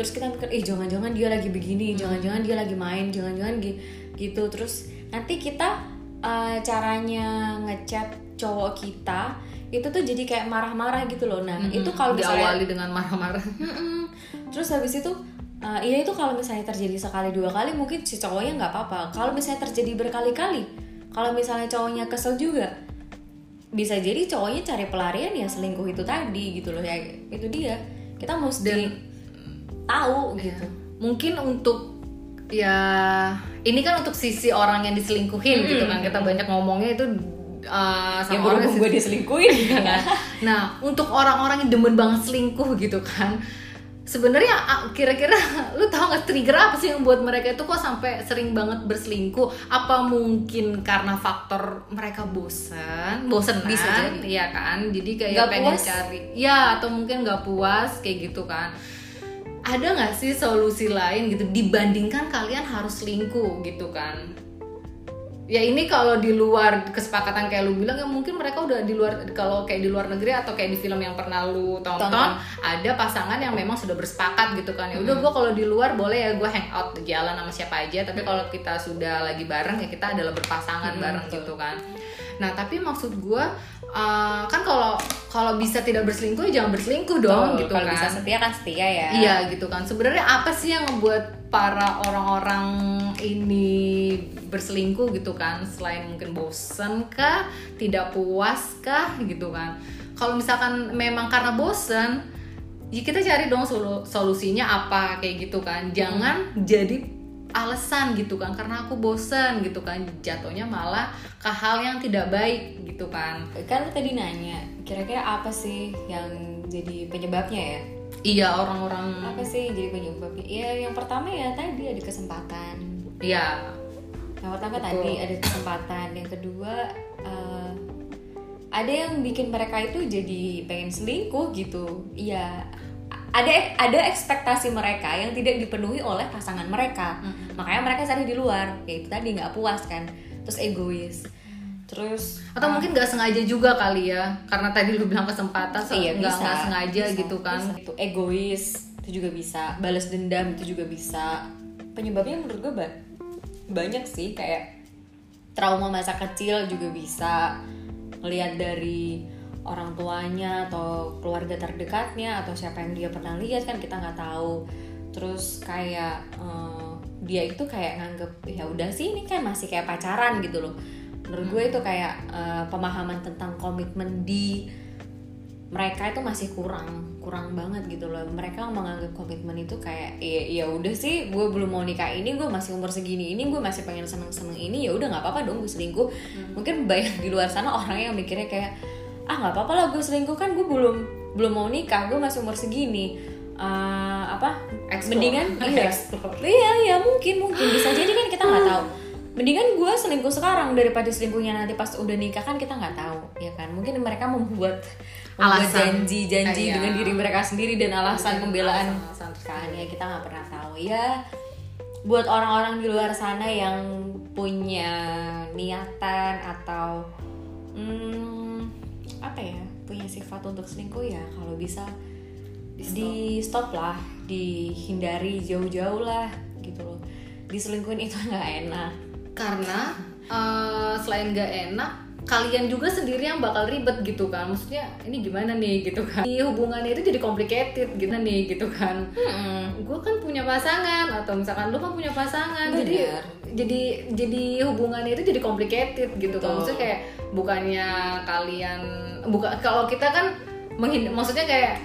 terus kita mikir eh jangan-jangan dia lagi begini jangan-jangan dia lagi main jangan-jangan gi- gitu. Terus nanti kita uh, caranya ngechat cowok kita itu tuh jadi kayak marah-marah gitu loh. Nah itu kalau misalnya diawali dengan marah-marah. Mm-mm. terus habis itu uh, iya itu kalau misalnya terjadi sekali dua kali mungkin si cowoknya nggak apa-apa. Kalau misalnya terjadi berkali-kali kalau misalnya cowoknya kesel juga bisa jadi cowoknya cari pelarian ya selingkuh itu tadi gitu loh. Ya itu dia. Kita mesti Dan- tahu gitu mungkin untuk ya ini kan untuk sisi orang yang diselingkuhin gitu kan kita banyak ngomongnya itu uh, yang sama orang berhubung gue diselingkuhin kan. Nah, untuk orang-orang yang demen banget selingkuh gitu kan. Sebenarnya ah, kira-kira lu tahu nggak trigger apa sih yang buat mereka itu kok sampai sering banget berselingkuh? Apa mungkin karena faktor mereka bosan, bosan Bisa jadi. Iya kan? Jadi kayak Nggak pengen puas. cari, ya atau mungkin nggak puas kayak gitu kan. Ada nggak sih solusi lain gitu dibandingkan kalian harus selingkuh gitu kan? ya ini kalau di luar kesepakatan kayak lu bilang ya mungkin mereka udah di luar kalau kayak di luar negeri atau kayak di film yang pernah lu tonton, Tonton. ada pasangan yang memang sudah bersepakat gitu kan ya udah gua kalau di luar boleh ya gue hangout jalan sama siapa aja tapi kalau kita sudah lagi bareng ya kita adalah berpasangan Mm-mm, bareng betul. gitu kan nah tapi maksud gua uh, kan kalau kalau bisa tidak berselingkuh ya jangan berselingkuh dong Tuh, gitu kalau kan bisa setia kan setia ya Iya gitu kan. Sebenarnya apa sih yang ngebuat para orang-orang ini berselingkuh gitu kan? Selain mungkin bosen kah, tidak puas kah gitu kan? Kalau misalkan memang karena bosen, ya kita cari dong solu- solusinya apa kayak gitu kan. Jangan jadi alasan gitu kan karena aku bosen gitu kan jatuhnya malah ke hal yang tidak baik gitu kan. Kan tadi nanya kira-kira apa sih yang jadi penyebabnya ya? Iya orang-orang apa sih jadi penyebabnya? Ya yang pertama ya tadi ada kesempatan. Iya. Yang pertama Betul. tadi ada kesempatan. Yang kedua eh, ada yang bikin mereka itu jadi pengen selingkuh gitu. Iya ada ada ekspektasi mereka yang tidak dipenuhi oleh pasangan mereka. Makanya mereka cari di luar ya itu tadi nggak puas kan. Terus egois. Terus atau mungkin nggak sengaja juga kali ya karena tadi lu bilang kesempatan so iya nggak bisa. nggak sengaja bisa, gitu kan. Bisa. itu egois itu juga bisa. Balas dendam itu juga bisa. Penyebabnya menurut gue ba- banyak sih kayak trauma masa kecil juga bisa. Ngelihat dari orang tuanya atau keluarga terdekatnya atau siapa yang dia pernah lihat kan kita nggak tahu. Terus kayak eh, dia itu kayak nganggep ya udah sih ini kan masih kayak pacaran gitu loh. Menurut gue itu kayak eh, pemahaman tentang komitmen di mereka itu masih kurang kurang banget gitu loh. Mereka menganggap komitmen itu kayak ya ya udah sih gue belum mau nikah ini gue masih umur segini ini gue masih pengen seneng seneng ini ya udah nggak apa apa dong gue selingkuh. Mungkin banyak di luar sana orang yang mikirnya kayak ah nggak apa apa lah gue selingkuh kan gue belum belum mau nikah gue masih umur segini. Eh, apa? Explore. mendingan iya. Explore. iya iya mungkin mungkin. Bisa jadi kan kita nggak tahu. Mendingan gue selingkuh sekarang daripada selingkuhnya nanti pas udah nikah kan kita nggak tahu ya kan? Mungkin mereka membuat membuat Alasan. janji-janji Iya. dengan diri mereka sendiri dan alasan pembelaan alasan-alasan kan ya kita nggak pernah tahu. Ya buat orang-orang di luar sana yang punya niatan atau hmm, apa ya punya sifat untuk selingkuh ya kalau bisa di stop lah dihindari jauh-jauh lah gitu loh. Diselingkuhin itu nggak enak. Karena eh, selain gak enak kalian juga sendiri yang bakal ribet gitu kan. Maksudnya ini gimana nih? gitu kan. Di hubungannya itu jadi complicated gitu nih gitu kan. Gue kan punya pasangan atau misalkan lu kan punya pasangan. Jadi Bener. jadi jadi hubungannya itu jadi complicated gitu kan. Betul. maksudnya kayak bukannya kalian buka kalau kita kan menghind maksudnya kayak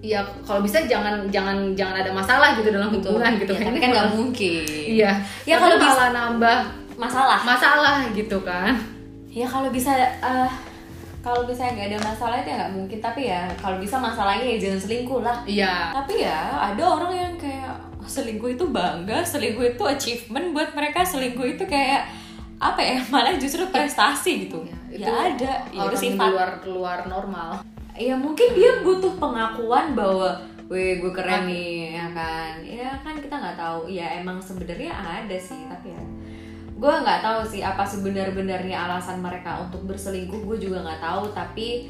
ya kalau bisa jangan jangan jangan ada masalah gitu dalam hubungan gitu Ya, kan. kan nggak mungkin. Iya. Ya, kalau bisa- malah nambah masalah. masalah gitu kan ya kalau bisa eh, kalau bisa nggak ada masalah itu ya nggak mungkin. Tapi ya kalau bisa masalahnya ya jangan selingkuh lah. Iya. Tapi ya ada orang yang kayak "Oh, selingkuh itu bangga selingkuh itu achievement buat mereka selingkuh itu kayak apa ya malah justru prestasi gitu. Ya, itu ada ya, itu orang di sifat luar luar normal. Ya mungkin dia butuh pengakuan bahwa Weh gue keren nih ya kan. Ya kan kita nggak tahu. Ya emang sebenarnya ada sih tapi ya gue nggak tahu sih apa sebenar-benarnya alasan mereka untuk berselingkuh gue juga nggak tahu tapi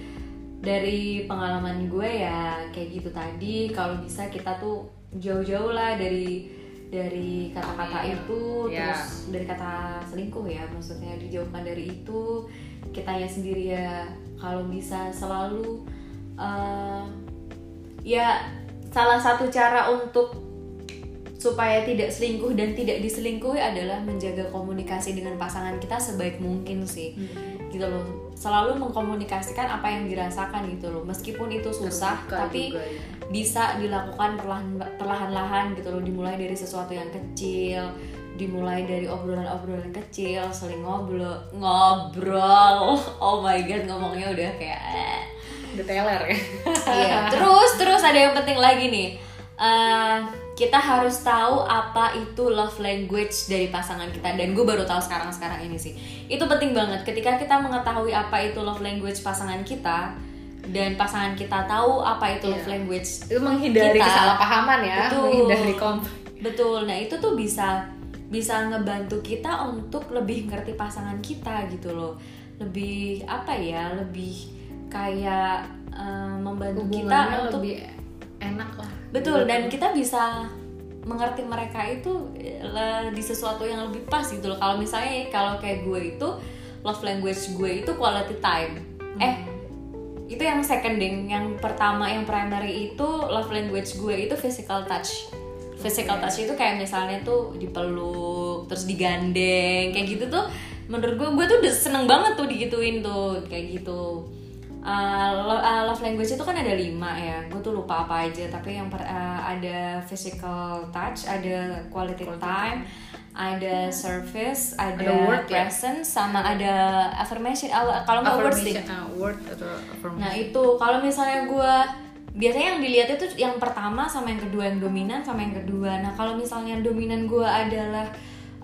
dari pengalaman gue ya kayak gitu tadi kalau bisa kita tuh jauh-jauh lah dari dari kata-kata Amin. itu Ya. terus dari kata selingkuh ya maksudnya dijauhkan dari itu kitanya sendiri ya kalau bisa selalu eh, ya salah satu cara untuk supaya tidak selingkuh dan tidak diselingkuhi adalah menjaga komunikasi dengan pasangan kita sebaik mungkin sih. Gitu loh. Selalu mengkomunikasikan apa yang dirasakan gitu loh. Meskipun itu susah Terbuka tapi juga ya. bisa dilakukan perlahan perlahan-lahan gitu loh. Dimulai dari sesuatu yang kecil dimulai dari obrolan-obrolan kecil saling ngobrol ngobrol. Oh my god ngomongnya udah kayak eh. udah teler ya. Iya. terus terus ada yang penting lagi nih. Eh, kita harus tahu apa itu love language dari pasangan kita dan gue baru tahu sekarang sekarang ini sih itu penting banget ketika kita mengetahui apa itu love language pasangan kita dan pasangan kita tahu apa itu love Iya. language itu menghindari Kita. kesalahpahaman ya Betul. menghindari konflik Betul. Nah, itu tuh bisa bisa ngebantu kita untuk lebih ngerti pasangan kita gitu loh. Lebih apa ya? Lebih kayak eh, membantu kita untuk lebih enak lah betul dan kita bisa mengerti mereka itu eh, di sesuatu yang lebih pas gitu loh. Kalau misalnya kalau kayak gue itu love language gue itu quality time. Eh, itu yang seconding, yang pertama yang primary itu love language gue itu physical touch. Physical touch itu kayak misalnya tuh dipeluk, terus digandeng, kayak gitu tuh menurut gue gue tuh udah seneng banget tuh digituin tuh kayak gitu. Uh, lo- love language itu kan ada lima ya, gue tuh lupa apa aja. Tapi yang per- uh, ada physical touch, ada quality time, ada service, ada, Ada word ya? presence, sama ada affirmation. Kalau nggak words deh. ah, word atau affirmation Nah itu kalau misalnya gue biasanya yang dilihat itu yang pertama sama yang kedua yang dominan sama yang kedua. Nah kalau misalnya dominan gue adalah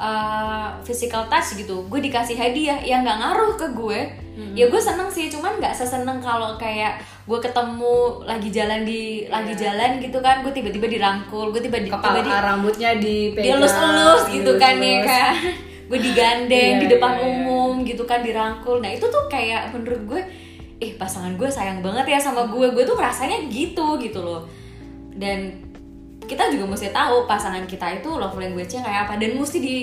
uh, physical touch gitu, gue dikasih hadiah. Yang nggak ngaruh ke gue. Ya gue seneng sih, cuman nggak seseneng kalau kayak gue ketemu lagi jalan di lagi jalan gitu kan, gue tiba-tiba dirangkul, gue tiba-tiba kepala di, rambutnya dipegang. Dielus-elus gitu kan ya dielus-elus. kan. Gue digandeng Iya, di depan iya, iya. umum gitu kan dirangkul. Nah itu tuh kayak menurut gue eh pasangan gue sayang banget ya sama gue. Gue tuh rasanya gitu gitu loh. Dan kita juga mesti tahu pasangan kita itu love language-nya kayak apa. Dan mesti di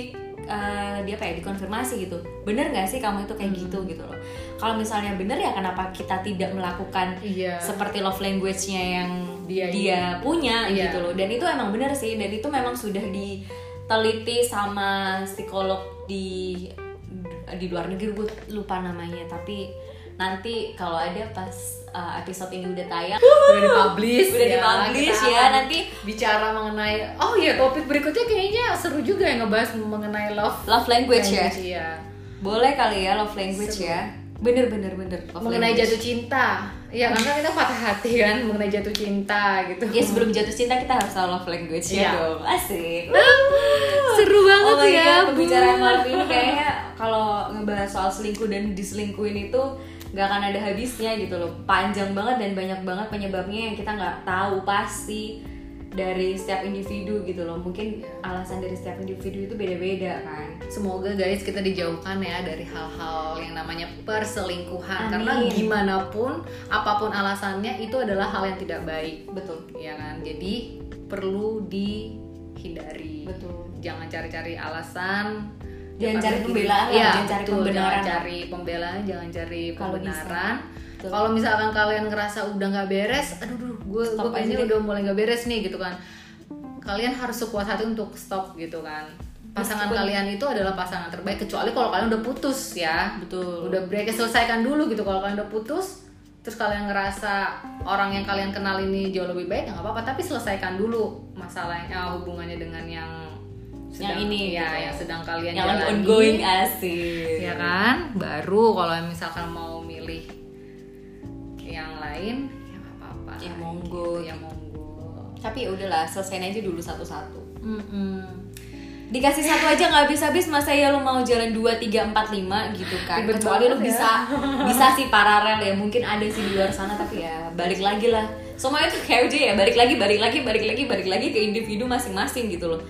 eh, di apa ya dikonfirmasi gitu. Bener nggak sih kamu itu kayak Hmm. gitu gitu loh. Kalau misalnya bener ya kenapa kita tidak melakukan Iya. seperti love language-nya yang Dia dia, punya Iya. gitu loh. Dan itu emang bener sih. Dan itu memang sudah diteliti sama psikolog di di luar negeri. Gue lupa namanya tapi nanti kalau ada pas uh, episode ini udah tayang udah dipublish Udah ya, dipublish ya, nanti- bicara mengenai oh iya topik berikutnya kayaknya seru juga ya ngebahas mengenai love love language, ya? iya. boleh kali ya love language Seru. ya? Bener bener bener love mengenai language. jatuh cinta. Iya kan kan kita patah hati kan mengenai jatuh cinta gitu. Ya sebelum jatuh cinta kita harus tahu love language ya Iya. dong. Asik. Seru banget oh ya God, pembicaraan malam ini kayaknya kalau ngebahas soal selingkuh dan diselingkuhin itu nggak akan ada habisnya gitu loh. Panjang banget dan banyak banget penyebabnya yang kita nggak tahu pasti dari setiap individu gitu loh. Mungkin alasan dari setiap individu itu beda-beda kan. Semoga guys kita dijauhkan ya dari hal-hal yang namanya perselingkuhan. Amin. karena gimana pun apa pun alasannya itu adalah hal yang tidak baik. Betul. Ya kan? Jadi perlu dihindari. Betul. Jangan cari-cari alasan Jangan Jangan cari pembelaan Iya, jangan cari betul. pembenaran. jangan cari pembelaan jangan cari pembenaran. kalau misalkan kalian ngerasa udah nggak beres aduh duh gue gue kayaknya udah mulai nggak beres nih gitu kan. Kalian harus sekuat hati untuk stop gitu kan. Pasangan Meskipun- kalian itu adalah pasangan terbaik kecuali kalau kalian udah putus ya. Betul. Udah break selesaikan dulu gitu. Kalau kalian udah putus terus kalian ngerasa orang yang kalian kenal ini jauh lebih baik nggak apa-apa. Tapi selesaikan dulu masalahnya hubungannya dengan yang Yang ini, ya gitu. yang sedang kalian yang jalani. ongoing asik. Ya kan? Baru kalau misalkan mau milih yang lain ya nggak apa-apa. Ya, monggo. ya monggo. Tapi ya udahlah selesaiin aja dulu satu-satu. Mm-mm. dikasih satu aja nggak habis-habis masa ya lu mau jalan 2, 3, 4, 5 gitu kan? Ribet kecuali lu banget ya. bisa bisa sih paralel ya mungkin ada sih di luar sana tapi ya balik lagi lah. Semua itu kayak ya balik lagi balik lagi balik lagi balik lagi ke individu masing-masing gitu loh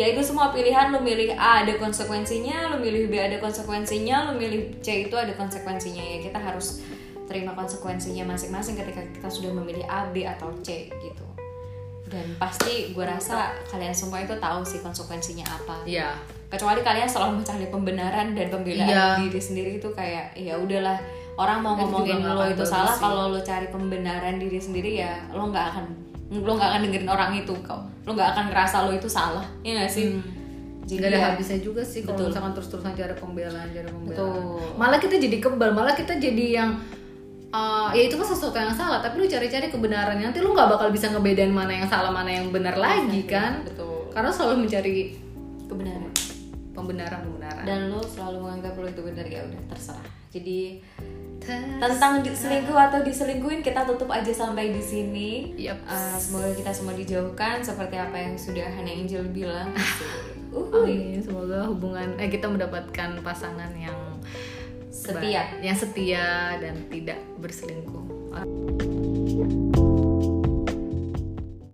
ya itu semua pilihan. Lu milih A ada konsekuensinya. Lu milih B ada konsekuensinya. Lu milih C itu ada konsekuensinya. Ya kita harus terima konsekuensinya masing-masing ketika kita sudah memilih A B atau C gitu. Dan pasti gue rasa kalian semua itu tahu sih konsekuensinya apa. Iya. kecuali kalian selalu mencari pembenaran dan pembelaan Iya. diri sendiri itu kayak ya udahlah orang mau ngomongin lo itu salah. kalau lo cari pembenaran diri sendiri ya lo nggak akan lo nggak akan dengerin orang itu kok. Lo nggak akan ngerasa lo itu salah. Ya nggak sih? Jadi ada ya, habisnya juga sih kalau misalkan terus-terusan cari pembelaan, cari pembelaan. Betul. Malah kita jadi kebal, malah kita jadi yang uh, ya itu kan sesuatu yang salah, tapi lu cari-cari kebenarannya nanti lu nggak bakal bisa ngebedain mana yang salah mana yang benar lagi kan? betul. Karena selalu mencari kebenaran. pembenaran pembenaran. dan lo selalu menganggap lo itu benar ya udah terserah. Jadi tentang selingkuh atau diselingkuhin kita tutup aja sampai di sini Yap. Uh, semoga kita semua dijauhkan seperti apa yang sudah Hana Angel bilang uh, Amin. Semoga hubungan eh kita mendapatkan pasangan yang Setia. yang setia dan tidak berselingkuh.